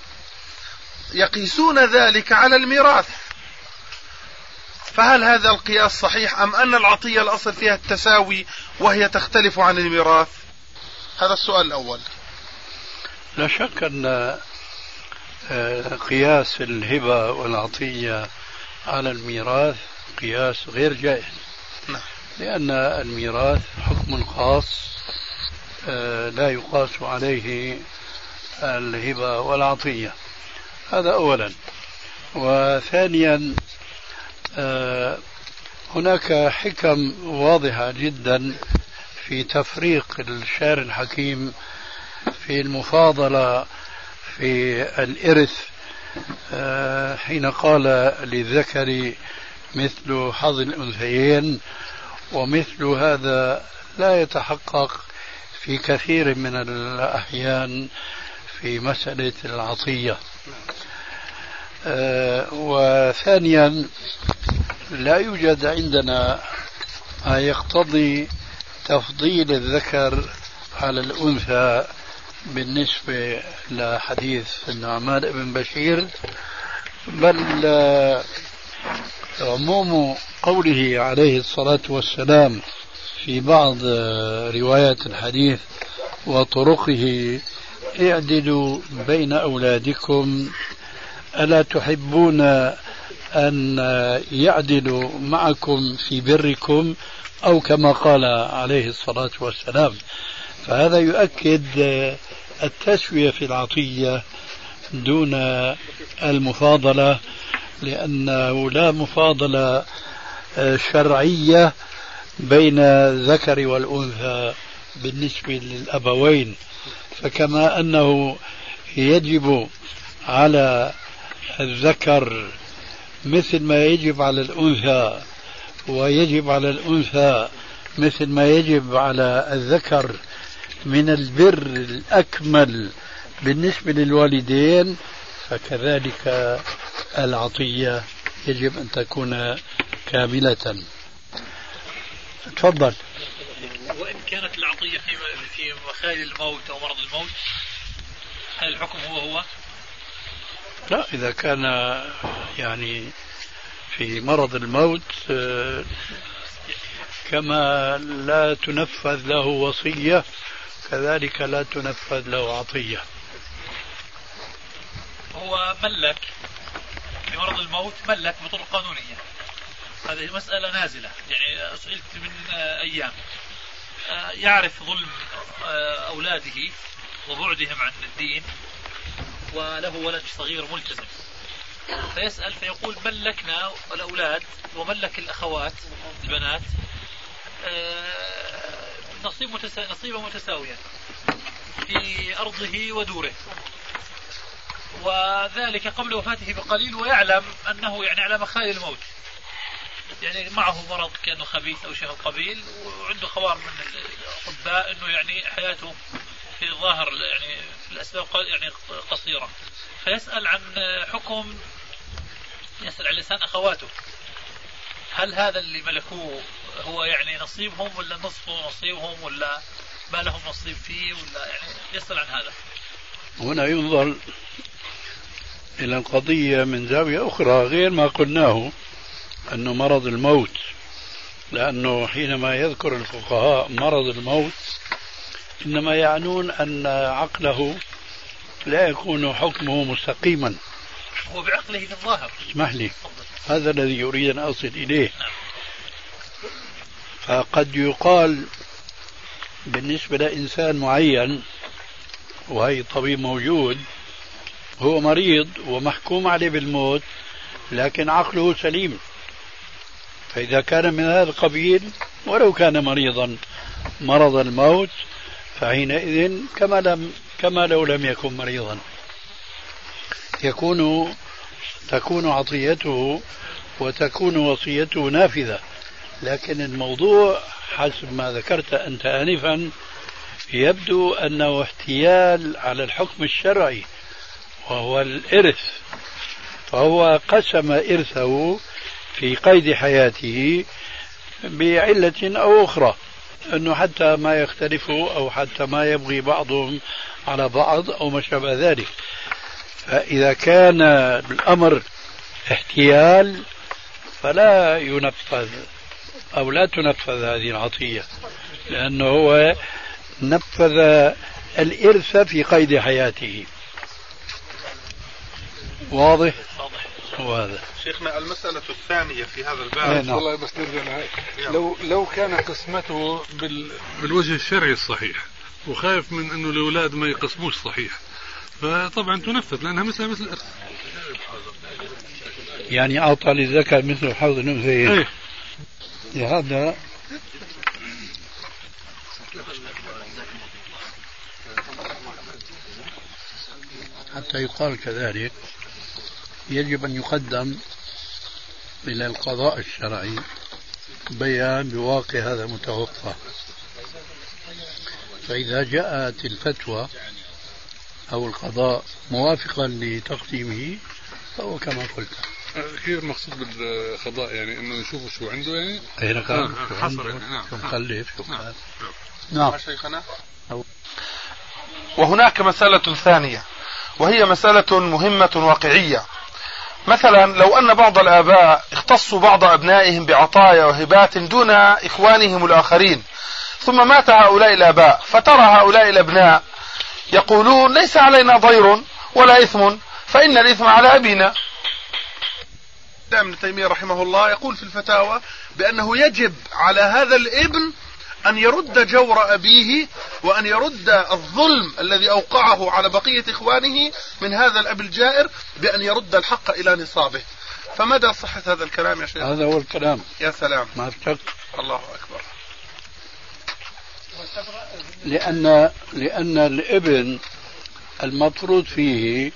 يقيسون ذلك على الميراث. فهل هذا القياس صحيح أم أن العطية الأصل فيها التساوي وهي تختلف عن الميراث؟ هذا السؤال الأول. لا شك أن آه، قياس الهبة والعطية على الميراث قياس غير جائز. نعم. لأن الميراث حكم خاص آه، لا يقاس عليه الهبة والعطية. هذا أولا. وثانيا آه، هناك حكم واضحة جدا في تفريق الشعر الحكيم في المفاضلة في الإرث. آه، حين قال للذكر مثل حظ الأنثيين ومثل هذا لا يتحقق في كثير من الأحيان. في مسألة العطية. آه، وثانيا لا يوجد عندنا ما يقتضي تفضيل الذكر على الأنثى بالنسبة لحديث النعمان بن بشير بل آه، عموم قوله عليه الصلاة والسلام في بعض آه، روايات الحديث وطرقه اعدلوا بين أولادكم ألا تحبون أن يعدلوا معكم في بركم أو كما قال عليه الصلاة والسلام. فهذا يؤكد التسوية في العطية دون المفاضلة لأنه لا مفاضلة شرعية بين الذكر والأنثى بالنسبة للأبوين. فكما أنه يجب على الذكر مثل ما يجب على الأنثى ويجب على الأنثى مثل ما يجب على الذكر من البر الأكمل بالنسبة للوالدين فكذلك العطية يجب أن تكون كاملة. تفضل. وإن كانت العطية في في مخال الموت أو مرض الموت هل الحكم هو هو؟ لا إذا كان يعني في مرض الموت آه، كما لا تنفذ له وصية كذلك لا تنفذ له عطية. هو ملك في مرض الموت ملك بطرق قانونية. هذه مسألة نازلة يعني سئلت من أيام. آه، يعرف ظلم آه، أولاده وبعدهم عن الدين وله ولد صغير ملتزم. فيسأل فيقول ملكنا الأولاد وملك الأخوات البنات آه، نصيب متسا... نصيبا متساويا في أرضه ودوره. وذلك قبل وفاته بقليل ويعلم أنه يعني على مخال الموت. يعني معه مرض كأنه خبيث أو شيء قبيل وعنده خوار من الأطباء أنه يعني حياته في ظاهر يعني في الأسباب يعني قصيرة. فيسأل عن حكم يسأل عن لسان أخواته. هل هذا اللي ملكوه هو يعني نصيبهم ولا نصف نصيبهم ولا ما لهم نصيب فيه ولا يعني يسأل عن هذا. هنا ينظر إلى القضية من زاوية أخرى غير ما قلناه. أنه مرض الموت لأنه حينما يذكر الفقهاء مرض الموت إنما يعنون أن عقله لا يكون حكمه مستقيما. هو بعقله في الظاهر. اسمح لي هذا الذي يريد أن أصل إليه. فقد يقال بالنسبة لإنسان معين وهي طبيب موجود هو مريض ومحكوم عليه بالموت لكن عقله سليم. فإذا كان من هذا القبيل ولو كان مريضا مرض الموت فحينئذ كما لم كما لو لم يكن مريضا. يكون تكون عطيته وتكون وصيته نافذة. لكن الموضوع حسب ما ذكرت أنت آنفا يبدو أنه احتيال على الحكم الشرعي وهو الإرث. فهو قسم إرثه في قيد حياته بعلة أو أخرى. أنه حتى ما يختلفوا أو حتى ما يبغي بعضهم على بعض أو ما شابه ذلك. فإذا كان الأمر احتيال فلا ينفذ أو لا تنفذ هذه العطية لأنه هو نفذ الإرث في قيد حياته. واضح؟ وهذا شيخنا المسألة الثانية في هذا الباب. نعم. والله بس نرجع لو لو كان قسمته بال بالوجه الشرعي الصحيح وخايف من أنه الأولاد ما يقسموش صحيح. فطبعا تنفذ لأنها مثل مثل الارث يعني أعطى للذكر مثل حظ الأنثيين. إيه. لهذا حتى يقال كذلك. يجب أن يقدم إلى القضاء الشرعي بيان بواقع هذا المتوفى فإذا جاءت الفتوى أو القضاء موافقا لتقديمه فهو كما قلت. كيف المقصود بالقضاء يعني إنه يشوفوا شو عنده يعني؟ أي نعم. شو حصر يعني نعم. شو مخلف شو نعم. نعم. شيخنا وهناك مسألة ثانية وهي مسألة مهمة واقعية. مثلا لو أن بعض الآباء اختصوا بعض أبنائهم بعطايا وهبات دون إخوانهم الآخرين ثم مات هؤلاء الآباء فترى هؤلاء الأبناء يقولون ليس علينا ضير ولا إثم فإن الإثم على أبينا. ابن تيمية رحمه الله يقول في الفتاوى بأنه يجب على هذا الابن أن يرد جور أبيه وأن يرد الظلم الذي أوقعه على بقية إخوانه من هذا الأب الجائر بأن يرد الحق إلى نصابه. فمدى صحة هذا الكلام يا شيخ؟ هذا هو الكلام. يا سلام. ما الله أكبر. لأن لأن الإبن المفروض فيه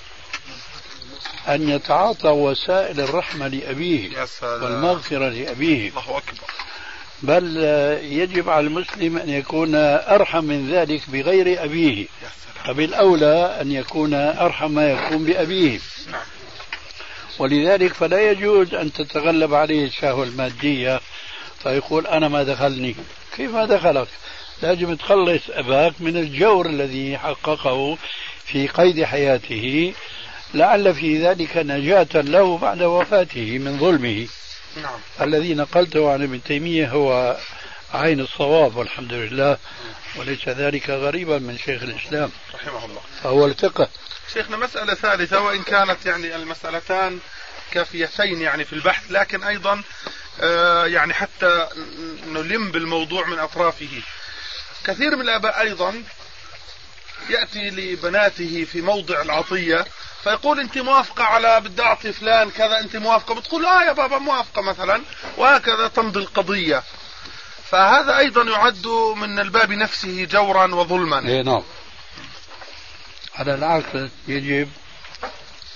أن يتعاطى وسائل الرحمة لأبيه يا سلام. والمغفرة لأبيه. الله أكبر. بل يجب على المسلم أن يكون أرحم من ذلك بغير أبيه. فبالأولى أن يكون أرحم ما يكون بأبيه. ولذلك فلا يجوز أن تتغلب عليه الشهوة المادية. فيقول أنا ما دخلني. كيف ما دخلك؟ لازم تخلص أباك من الجور الذي حققه في قيد حياته. لعل في ذلك نجاة له بعد وفاته من ظلمه. نعم. الذي نقلته عن ابن تيمية هو عين الصواب والحمد لله وليس ذلك غريبا من شيخ الإسلام. رحمه الله. فهو التقى شيخنا مسألة ثالثة وإن كانت يعني المسألتان كافيتين يعني في البحث لكن أيضا آه، يعني حتى نلم بالموضوع من أطرافه. كثير من الآباء أيضا يأتي لبناته في موضع العطية فيقول أنت موافقة على بدي أعطي فلان كذا أنت موافقة؟ بتقول آه يا بابا موافقة مثلا وهكذا تمضي القضية. فهذا أيضا يعد من الباب نفسه جورا وظلما. اي نعم. على العكس يجب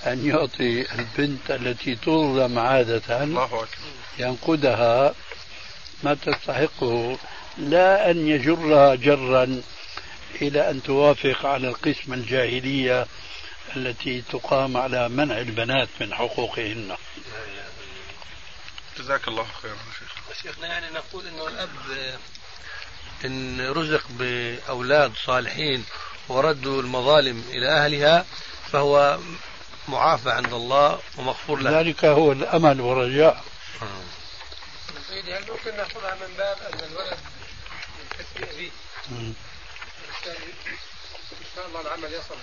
أن يعطي البنت التي تظلم عادة الله أكبر. ينقدها ما تستحقه لا أن يجرها جرا إلى أن توافق على القسم الجاهلية التي تقام على منع البنات من حقوقهن. جزاك الله خيرا يا شيخ. شيخنا يعني نقول إنه الأب إن رزق بأولاد صالحين وردوا المظالم إلى أهلها فهو معافى عند الله ومغفور له. ذلك هو الأمل والرجاء. سيدي هل ممكن نأخذها من باب أن الولد من كسب ابيه إن شاء الله العمل يصل.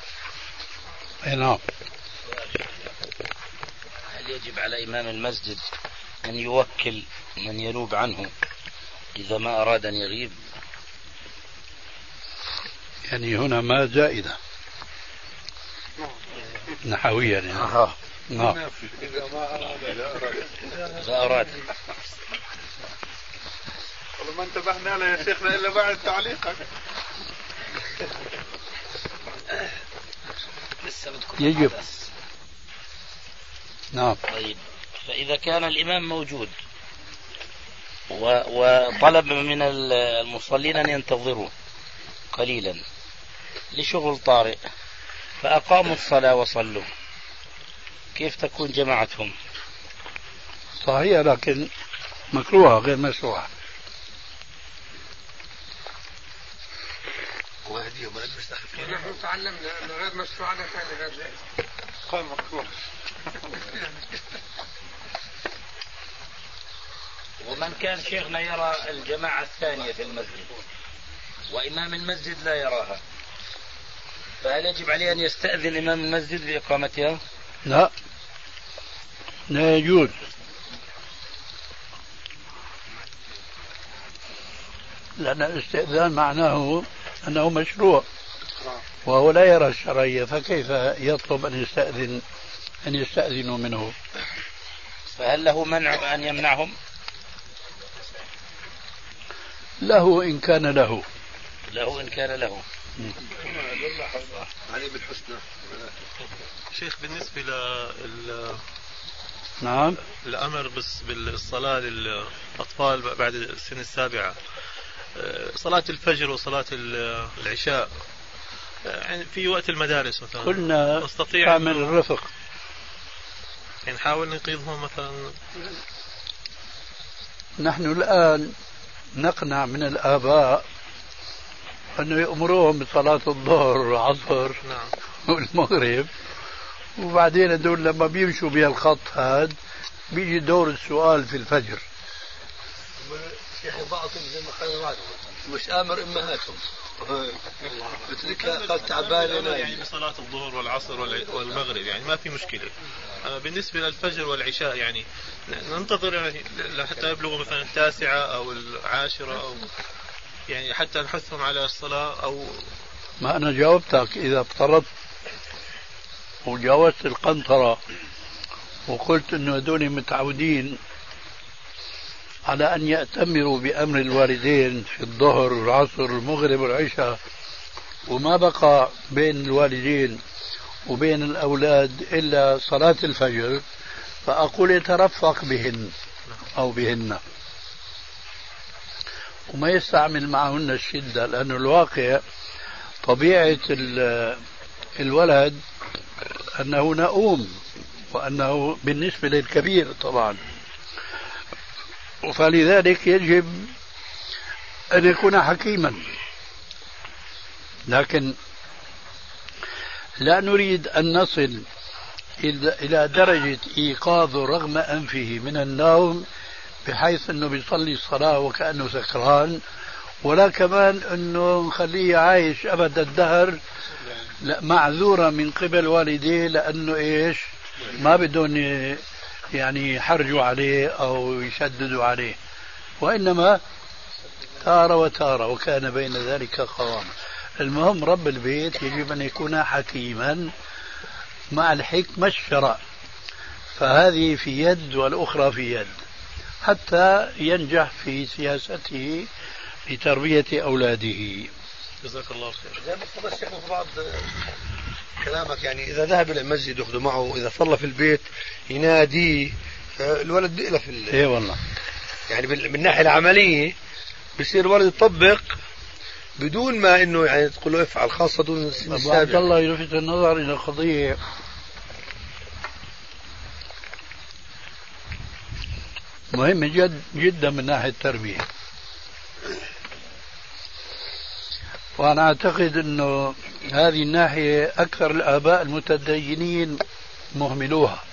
أي نعم. هل يجب على إمام المسجد أن يوكل من ينوب عنه إذا ما أراد أن يغيب؟ يعني هنا ما زائدة. نحويا يعني. آه. نعم. إذا أراد. والله ما انتبهنا له يا شيخنا إلا بعد تعليقك. يجب. نعم. طيب. فإذا كان الإمام موجود و- وطلب من ال- المصلين أن ينتظروا قليلا لشغل طارئ فأقاموا الصلاة وصلوا. كيف تكون جماعتهم؟ صحيح لكن مكروهة غير مشروعة. نحن تعلمنا انه غير مشروع على كان غير جائز قال مكروه ومن كان شيخنا يرى الجماعة الثانية في المسجد وإمام المسجد لا يراها فهل يجب عليه أن يستأذن إمام المسجد بإقامتها؟ لا. لا يجوز. لأن الاستئذان معناه أنه مشروع. وهو لا يرى الشرعية فكيف يطلب أن يستأذن أن يستأذنوا منه؟ فهل له منع أن يمنعهم؟ له إن كان له. له إن كان له. علي بالحسنى شيخ بالنسبة لل نعم. الأمر بس بالصلاة للأطفال بعد السن السابعة صلاة الفجر وصلاة ال- العشاء يعني في وقت المدارس مثلا. قلنا نستطيع تعمل الرفق. يعني نحاول ننقذهم مثلا. نحن الآن نقنع من الآباء أنه يأمروهم بصلاة الظهر والعصر نعم. والمغرب وبعدين هدول لما بيمشوا بهالخط هذا بيجي دور السؤال في الفجر. شيخ بعضهم زي ما قال مش آمر أمهاتهم بتركها قال تعبان يعني بصلاة الظهر والعصر والع- والمغرب يعني ما في مشكلة. أما بالنسبة للفجر والعشاء يعني ننتظر يعني حتى يبلغوا مثلا التاسعة أو العاشرة أو يعني حتى نحثهم على الصلاة أو ما أنا جاوبتك. إذا افترضت وجاوزت القنطرة وقلت أنه هدول متعودين على أن يأتمروا بأمر الوالدين في الظهر والعصر والمغرب والعشاء وما بقى بين الوالدين وبين الأولاد إلا صلاة الفجر فأقول يترفق بهن أو بهن. وما يستعمل معهن الشدة لأن الواقع طبيعة ال- الولد أنه نؤوم وأنه بالنسبة للكبير طبعا. فلذلك يجب أن يكون حكيما. لكن لا نريد أن نصل إلى درجة إيقاظه رغم أنفه من النوم بحيث أنه بيصلي الصلاة وكأنه سكران ولا كمان أنه نخليه عايش أبد الدهر معذورة من قبل والديه لأنه إيش؟ ما بدهم يعني يحرجوا عليه أو يشددوا عليه وإنما تارة وتارة وكان بين ذلك قوام. المهم رب البيت يجب أن يكون حكيما مع الحكمة الشرع فهذه في يد والأخرى في يد حتى ينجح في سياسته لتربية أولاده. جزاك الله خير. بعض كلامك يعني إذا ذهب إلى المسجد يأخذ معه إذا صلى في البيت يناديه الولد بيألف ال... إيه والله. يعني من الناحية العملية بصير الولد يطبق بدون ما إنه يعني تقول له افعل خاصة دون السن السابع. الله يلفت النظر إلى قضية مهمة جد جدا من ناحية التربية. وأنا أعتقد أنه هذه الناحية أكثر الآباء المتدينين مهملوها.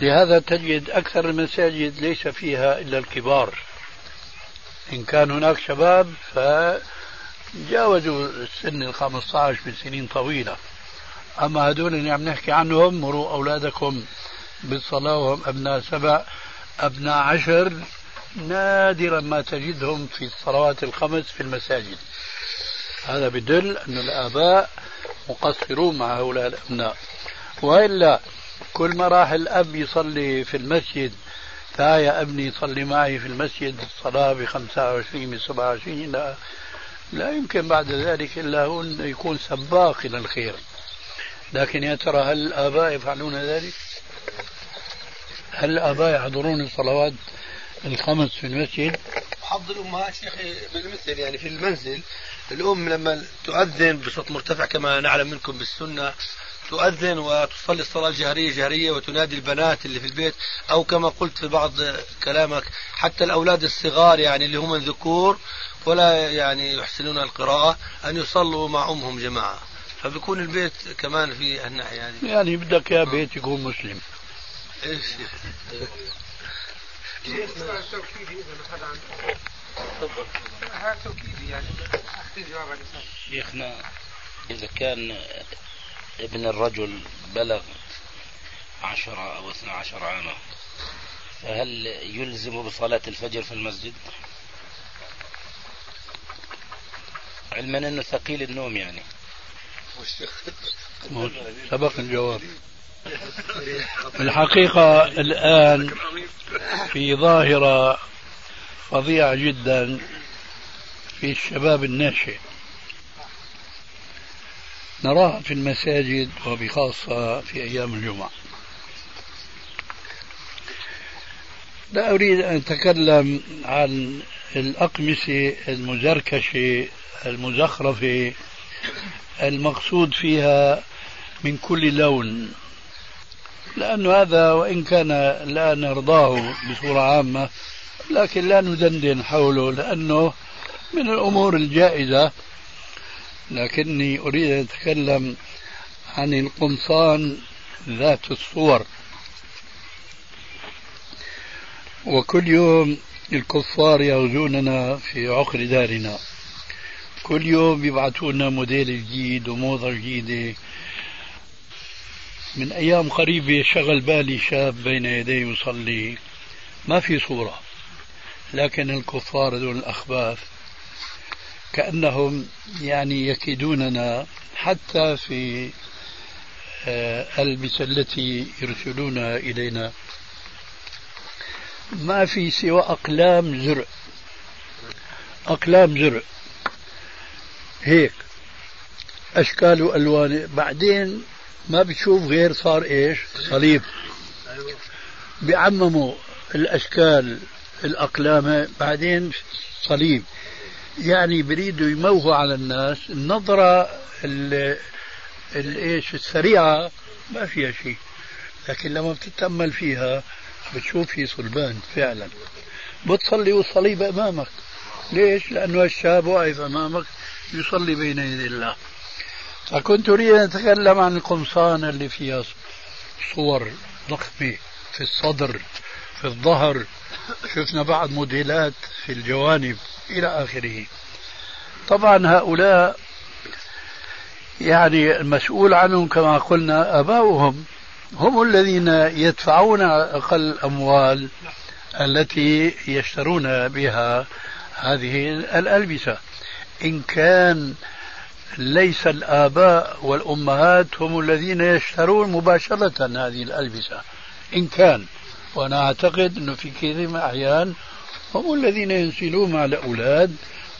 لهذا تجد أكثر المساجد ليس فيها إلا الكبار. إن كان هناك شباب فجاوزوا السن ال 15 بسنين طويلة. أما هذول اللي عم نحكي عنهم مروا أولادكم بالصلاة وهم أبناء سبع أبناء عشر نادرا ما تجدهم في الصلوات الخمس في المساجد. هذا بدل أن الآباء مقصرون مع هؤلاء الأبناء. وإلا كل ما راح الأب يصلي في المسجد تعال يا أبني صلي معي في المسجد الصلاة ب 25 ب 27 لا لا يمكن بعد ذلك إلا هو يكون سباق إلى الخير. لكن يا ترى هل الآباء يفعلون ذلك؟ هل الآباء يحضرون الصلوات؟ الخمس في المسجد؟ حظ الأمهات شيخ بالمثل يعني في المنزل الأم لما تؤذن بصوت مرتفع كما نعلم منكم بالسنة تؤذن وتصلي الصلاة الجهرية جهرية وتنادي البنات اللي في البيت أو كما قلت في بعض كلامك حتى الأولاد الصغار يعني اللي هم الذكور ولا يعني يحسنون القراءة أن يصلوا مع أمهم جماعة. فبيكون البيت كمان في الناحية يعني. يعني بدك يا بيت يكون مسلم. إيش؟ شيخنا إذا كان ابن الرجل بلغ عشرة أو اثنى عشر عاما فهل يلزم بصلاة الفجر في المسجد؟ علما أنه ثقيل النوم يعني. سبق الجواب. الحقيقة الآن في ظاهرة فظيعة جدا في الشباب الناشئ. نراها في المساجد وبخاصة في أيام الجمعة. لا أريد أن أتكلم عن الأقمصة المزركشة المزخرفة المقصود فيها من كل لون. لأن هذا وإن كان لا نرضاه بصورة عامة لكن لا ندندن حوله لأنه من الأمور الجائزة. لكني أريد أن أتكلم عن القمصان ذات الصور. وكل يوم الكفار يغزوننا في عقر دارنا. كل يوم يبعثوا لنا موديل جديد وموضة جديدة. من أيام قريبة شغل بالي شاب بين يدي يصلي. ما في صورة لكن الكفار دون الأخباث كأنهم يعني يكيدوننا حتى في الألبسة التي يرسلونها إلينا. ما في سوى أقلام زرع. أقلام زرع. هيك. أشكال وألوان. بعدين ما بتشوف غير صار إيش؟ صليب. بيعمموا الأشكال الأقلام بعدين صليب. يعني بريدوا يموهوا على الناس. النظرة الايش السريعة ما فيها شيء. لكن لما بتتأمل فيها بتشوف في صلبان فعلا. بتصلي والصليب أمامك. ليش؟ لأنه الشاب واقف أمامك يصلي بين يدي الله. فكنت أريد أن أتكلم عن القمصان اللي فيها صور ضخمة في الصدر في الظهر. شفنا بعض موديلات في الجوانب إلى آخره. طبعا هؤلاء يعني المسؤول عنهم كما قلنا آباؤهم هم الذين يدفعون أقل الأموال التي يشترون بها هذه الألبسة. إن كان ليس الآباء والأمهات هم الذين يشترون مباشرة هذه الألبسة. إن كان وأنا أعتقد أنه في كثير من الأحيان هم الذين ينزلون مع الأولاد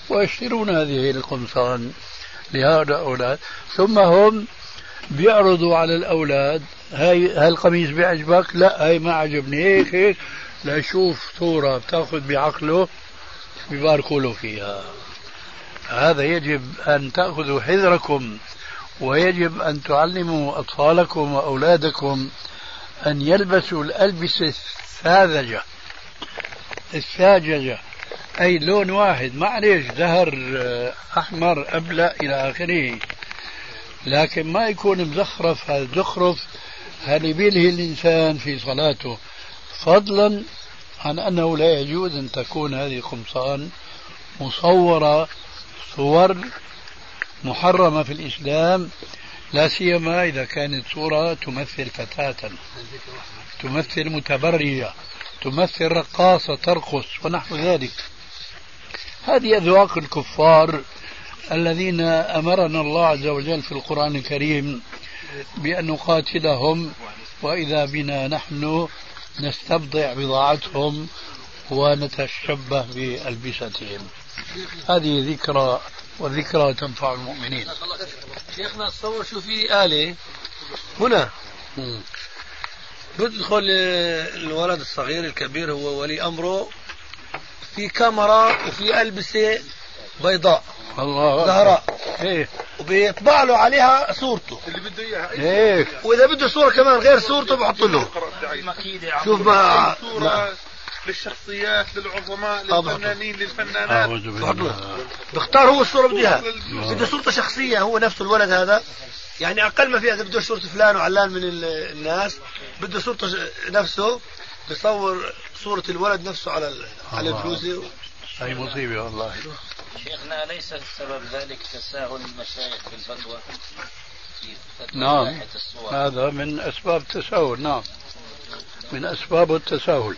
ويشترون هذه القمصان لهؤلاء الأولاد. ثم هم بيعرضوا على الأولاد هاي هالقميص بيعجبك؟ لا هاي ما عجبني. هيك هيك. ليشوف صورة بتأخذ بعقله بيباركوا له فيها. هذا يجب أن تأخذوا حذركم ويجب أن تعلموا أطفالكم وأولادكم أن يلبسوا الألبسة الساذجة الساذجة أي لون واحد معلش زهر أحمر أبلة إلى آخره. لكن ما يكون مزخرف هذا زخرف هذا بيلهي الإنسان في صلاته؟ فضلا عن أنه لا يجوز أن تكون هذه القمصان مصورة صور محرمة في الإسلام لا سيما إذا كانت صورة تمثل فتاة تمثل متبرجة تمثل رقاصة ترقص ونحو ذلك. هذه أذواق الكفار الذين أمرنا الله عز وجل في القرآن الكريم بأن نقاتلهم وإذا بنا نحن نستبضع بضاعتهم ونتشبه بألبستهم هذه ذكرى والذكرى تنفع المؤمنين. شيخنا تصور شو في آلة؟ هنا. بدخل الولد الصغير الكبير هو ولي أمره في كاميرا وفي ألبسة بيضاء الله زهراء. إيه. وبيطبع له عليها صورته. اللي بده إياها. هيك وإذا بده صورة كمان غير صورته بحط له. شوف ما, للشخصيات للعظماء للفنانين للفنانات. بختار هو الصورة بديها. بده صورته شخصية هو نفسه الولد هذا. يعني أقل ما فيها إذا بده صورة فلان وعلان من الناس بده صورته نفسه. بصور صورة الولد نفسه على على الفلوس. هي مصيبة والله. شيخنا أليس سبب ذلك تساهل المشايخ في الفتوى؟ في نعم هذا من أسباب التساهل نعم. من أسباب التساهل.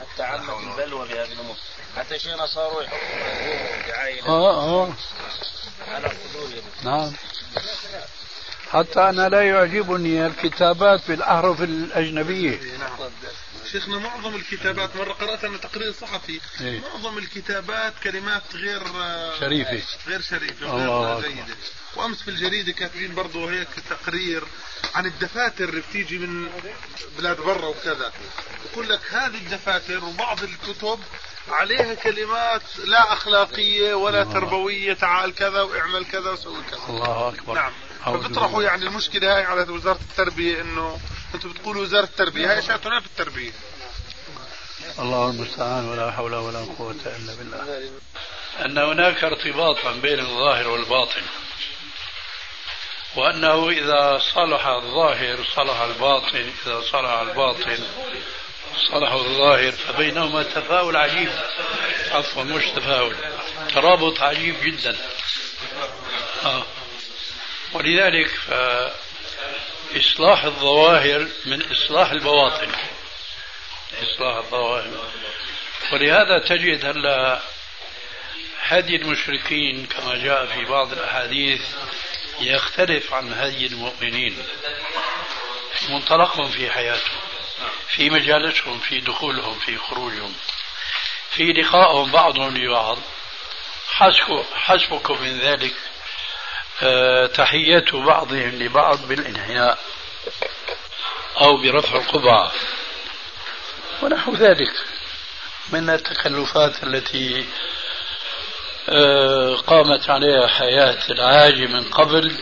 حتى عمت البلوى بهذه الأمور. حتى شيخنا صاروا يحطوا دعاية آه آه. على صدورهم نعم. حتى أنا لا يعجبني الكتابات بالأحرف الأجنبية. شيخنا معظم الكتابات مرة قرأت أنا تقرير صحفي. إيه؟ معظم الكتابات كلمات غير شريفة. غير شريفة الله غير جيدة. وأمس في الجريدة كاتبين برضه هيك تقرير عن الدفاتر اللي بتيجي من بلاد برا وكذا. يقول لك هذه الدفاتر وبعض الكتب عليها كلمات لا أخلاقية ولا الله. تربوية تعال كذا واعمل كذا وسوي كذا. الله أكبر. نعم. فبيطرحوا. يعني المشكلة هاي على وزارة التربية إنه أنتم بتقولوا وزارة التربية هاي أشياء في التربية. الله المستعان ولا حول ولا قوة إلا بالله. أن هناك ارتباطا بين الظاهر والباطن وأنه إذا صلح الظاهر صلح الباطن إذا صلح الباطن صلح الظاهر فبينهما تفاؤل عجيب. عفوا مش تفاؤل ترابط عجيب جدا. آه. ولذلك فإصلاح الظواهر من إصلاح البواطن. إصلاح الظواهر. ولهذا تجد هلا هدي المشركين كما جاء في بعض الأحاديث يختلف عن هدي المؤمنين منطلقهم في حياتهم في مجالسهم في دخولهم في خروجهم في لقائهم بعضهم لبعض. حسب حسبكم من ذلك تحية بعضهم لبعض بالانحناء أو برفع القبعة. ونحو ذلك من التكلفات التي آه، قامت عليها حياة العاجم من قبل.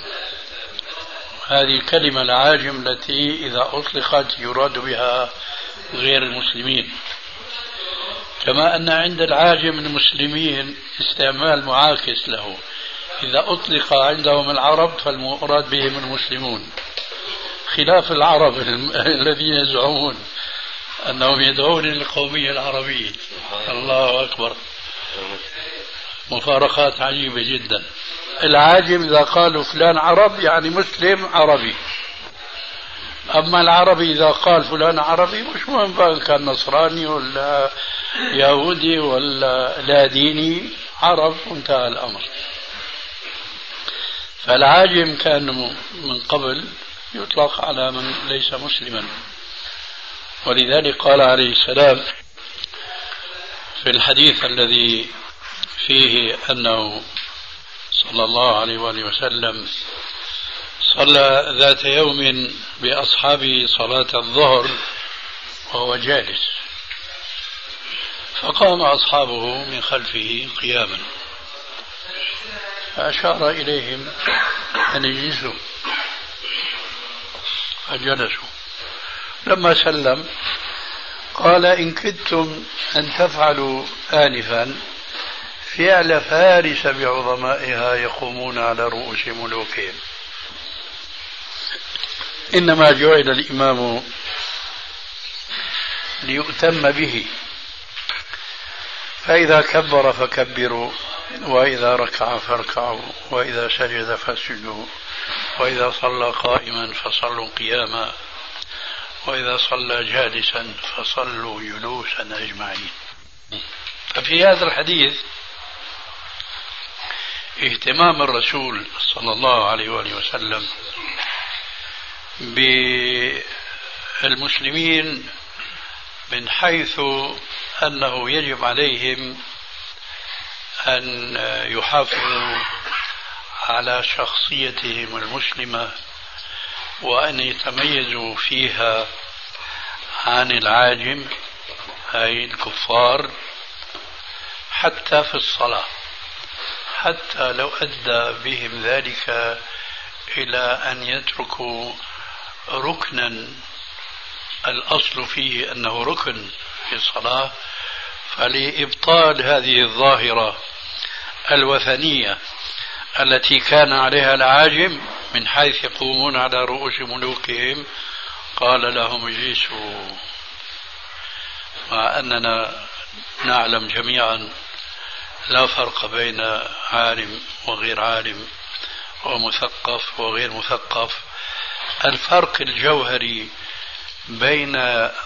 هذه الكلمة العاجم التي إذا أطلقت يراد بها غير المسلمين. كما أن عند العاجم المسلمين استعمال معاكس له. إذا أطلق عندهم العرب فالمراد بهم المسلمون. خلاف العرب الذين يزعمون أنهم يدعون للقومية العربية. الله. أكبر. مفارقات عجيبة جدا. العاجم إذا قالوا فلان عرب يعني مسلم عربي. أما العربي إذا قال فلان عربي مش مهم بقى كان نصراني ولا يهودي ولا لا ديني. عرب وانتهى الأمر. فالعاجم كأن من قبل يطلق على من ليس مسلما. ولذلك قال عليه السلام في الحديث الذي فيه أنه صلى الله عليه وآله وسلم صلى ذات يوم بأصحابه صلاة الظهر وهو جالس. فقام أصحابه من خلفه قياما. فأشار إليهم أن يجلسوا. فجلسوا. لما سلم قال إن كدتم أن تفعلوا آنفا فعل فارس بعظمائها يقومون على رؤوس ملوكهم. إنما جعل الإمام ليؤتم به. فإذا كبر فكبروا. وإذا ركع فاركعوا وإذا سجد فاسجدوا وإذا صلى قائما فصلوا قياما وإذا صلى جالسا فصلوا جلوسا أجمعين. ففي هذا الحديث اهتمام الرسول صلى الله عليه وآله وسلم بالمسلمين من حيث أنه يجب عليهم أن يحافظوا على شخصيتهم المسلمة وأن يتميزوا فيها عن العاجم أي الكفار حتى في الصلاة. حتى لو أدى بهم ذلك إلى أن يتركوا ركنا الأصل فيه أنه ركن في الصلاة فلإبطال هذه الظاهرة الوثنية التي كان عليها العاجم من حيث يقومون على رؤوس ملوكهم قال لهم اجلسوا. مع أننا نعلم جميعا لا فرق بين عالم وغير عالم ومثقف وغير مثقف. الفرق الجوهري بين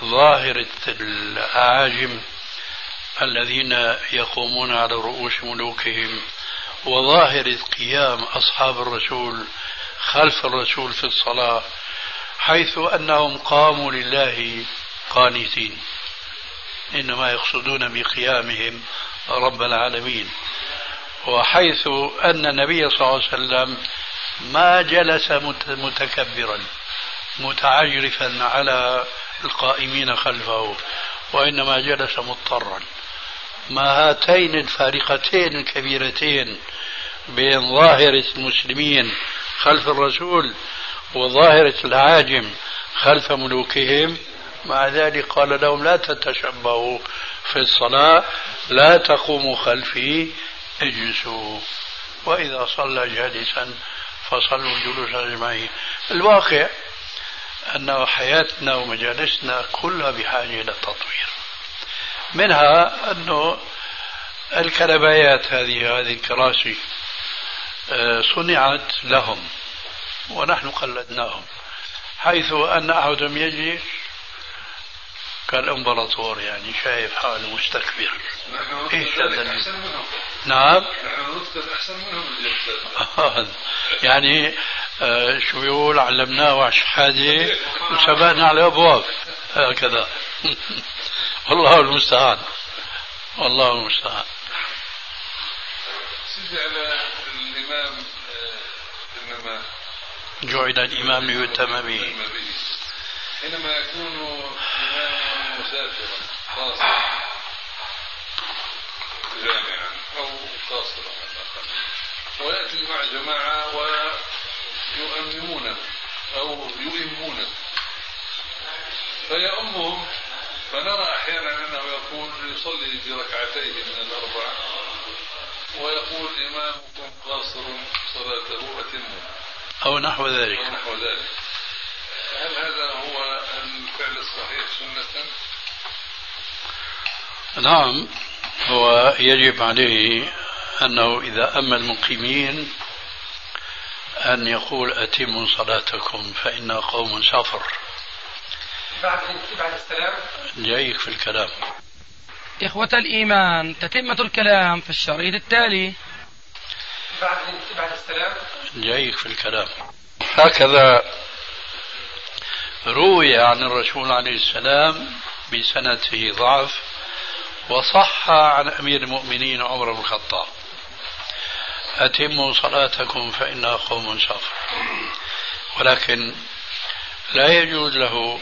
ظاهرة الأعاجم الذين يقومون على رؤوس ملوكهم وظاهرة قيام أصحاب الرسول خلف الرسول في الصلاة حيث أنهم قاموا لله قانتين. إنما يقصدون بقيامهم رب العالمين. وحيث أن النبي صلى الله عليه وسلم ما جلس متكبرا متعجرفا على القائمين خلفه وإنما جلس مضطرا. ما هاتين الفارقتين الكبيرتين بين ظاهرة المسلمين خلف الرسول وظاهرة العاجم خلف ملوكهم. مع ذلك قال لهم لا تتشبهوا في الصلاة لا تقوموا خلفي اجلسوا. وإذا صلى جالسا فصلوا جلوسا أجمعين. الواقع أن حياتنا ومجالسنا كلها بحاجة إلى تطوير. منها أنه الكربايات هذه هذه الكراسي آه، صنعت لهم ونحن قلدناهم حيث أن أحدهم يجلس كالإمبراطور يعني شايف حاله مستكبر. إيش هذا؟ نعم. نحن أحسن منهم يعني آه شو بيقول علمناه وعش حادي وسبقنا على أبواب. هكذا. والله المستعان. والله المستعان. سيدي على الإمام آه، إنما جعل الإمام ليؤتم به. حينما يكون إماما مسافرا قاصرا جامعا أو قاصرا. ويأتي مع جماعة ويؤممونه أو يؤمونه فيأمهم فنرى أحيانا أنه يقول يصلي بركعتين من الأربع ويقول إمامكم قاصر صلاته أتمه أو نحو ذلك. أو نحو ذلك. هل هذا هو الفعل الصحيح سنة؟ نعم هو يجب عليه أنه إذا أما المقيمين أن يقول أتموا صلاتكم فإن قوم سفر. بعد بعد السلام. جايك في الكلام. إخوة الإيمان تتمة الكلام في الشريط التالي. بعد بعد السلام. جايك في الكلام. هكذا روي عن الرسول عليه السلام بسنته ضعف وصح عن أمير المؤمنين عمر بن الخطاب. أتموا صلاتكم فإنها قوم سفر ولكن لا يجوز له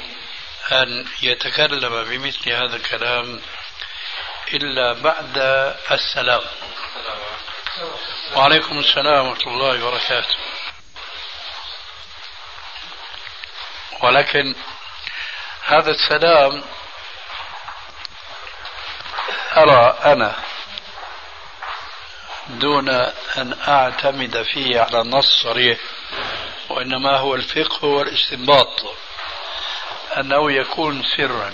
أن يتكلم بمثل هذا الكلام إلا بعد السلام. وعليكم السلام ورحمة الله وبركاته. ولكن هذا السلام أرى أنا دون أن أعتمد فيه على نص صريح وإنما هو الفقه والاستنباط. أنه يكون سرا.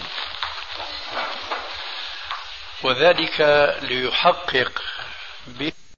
وذلك ليحقق به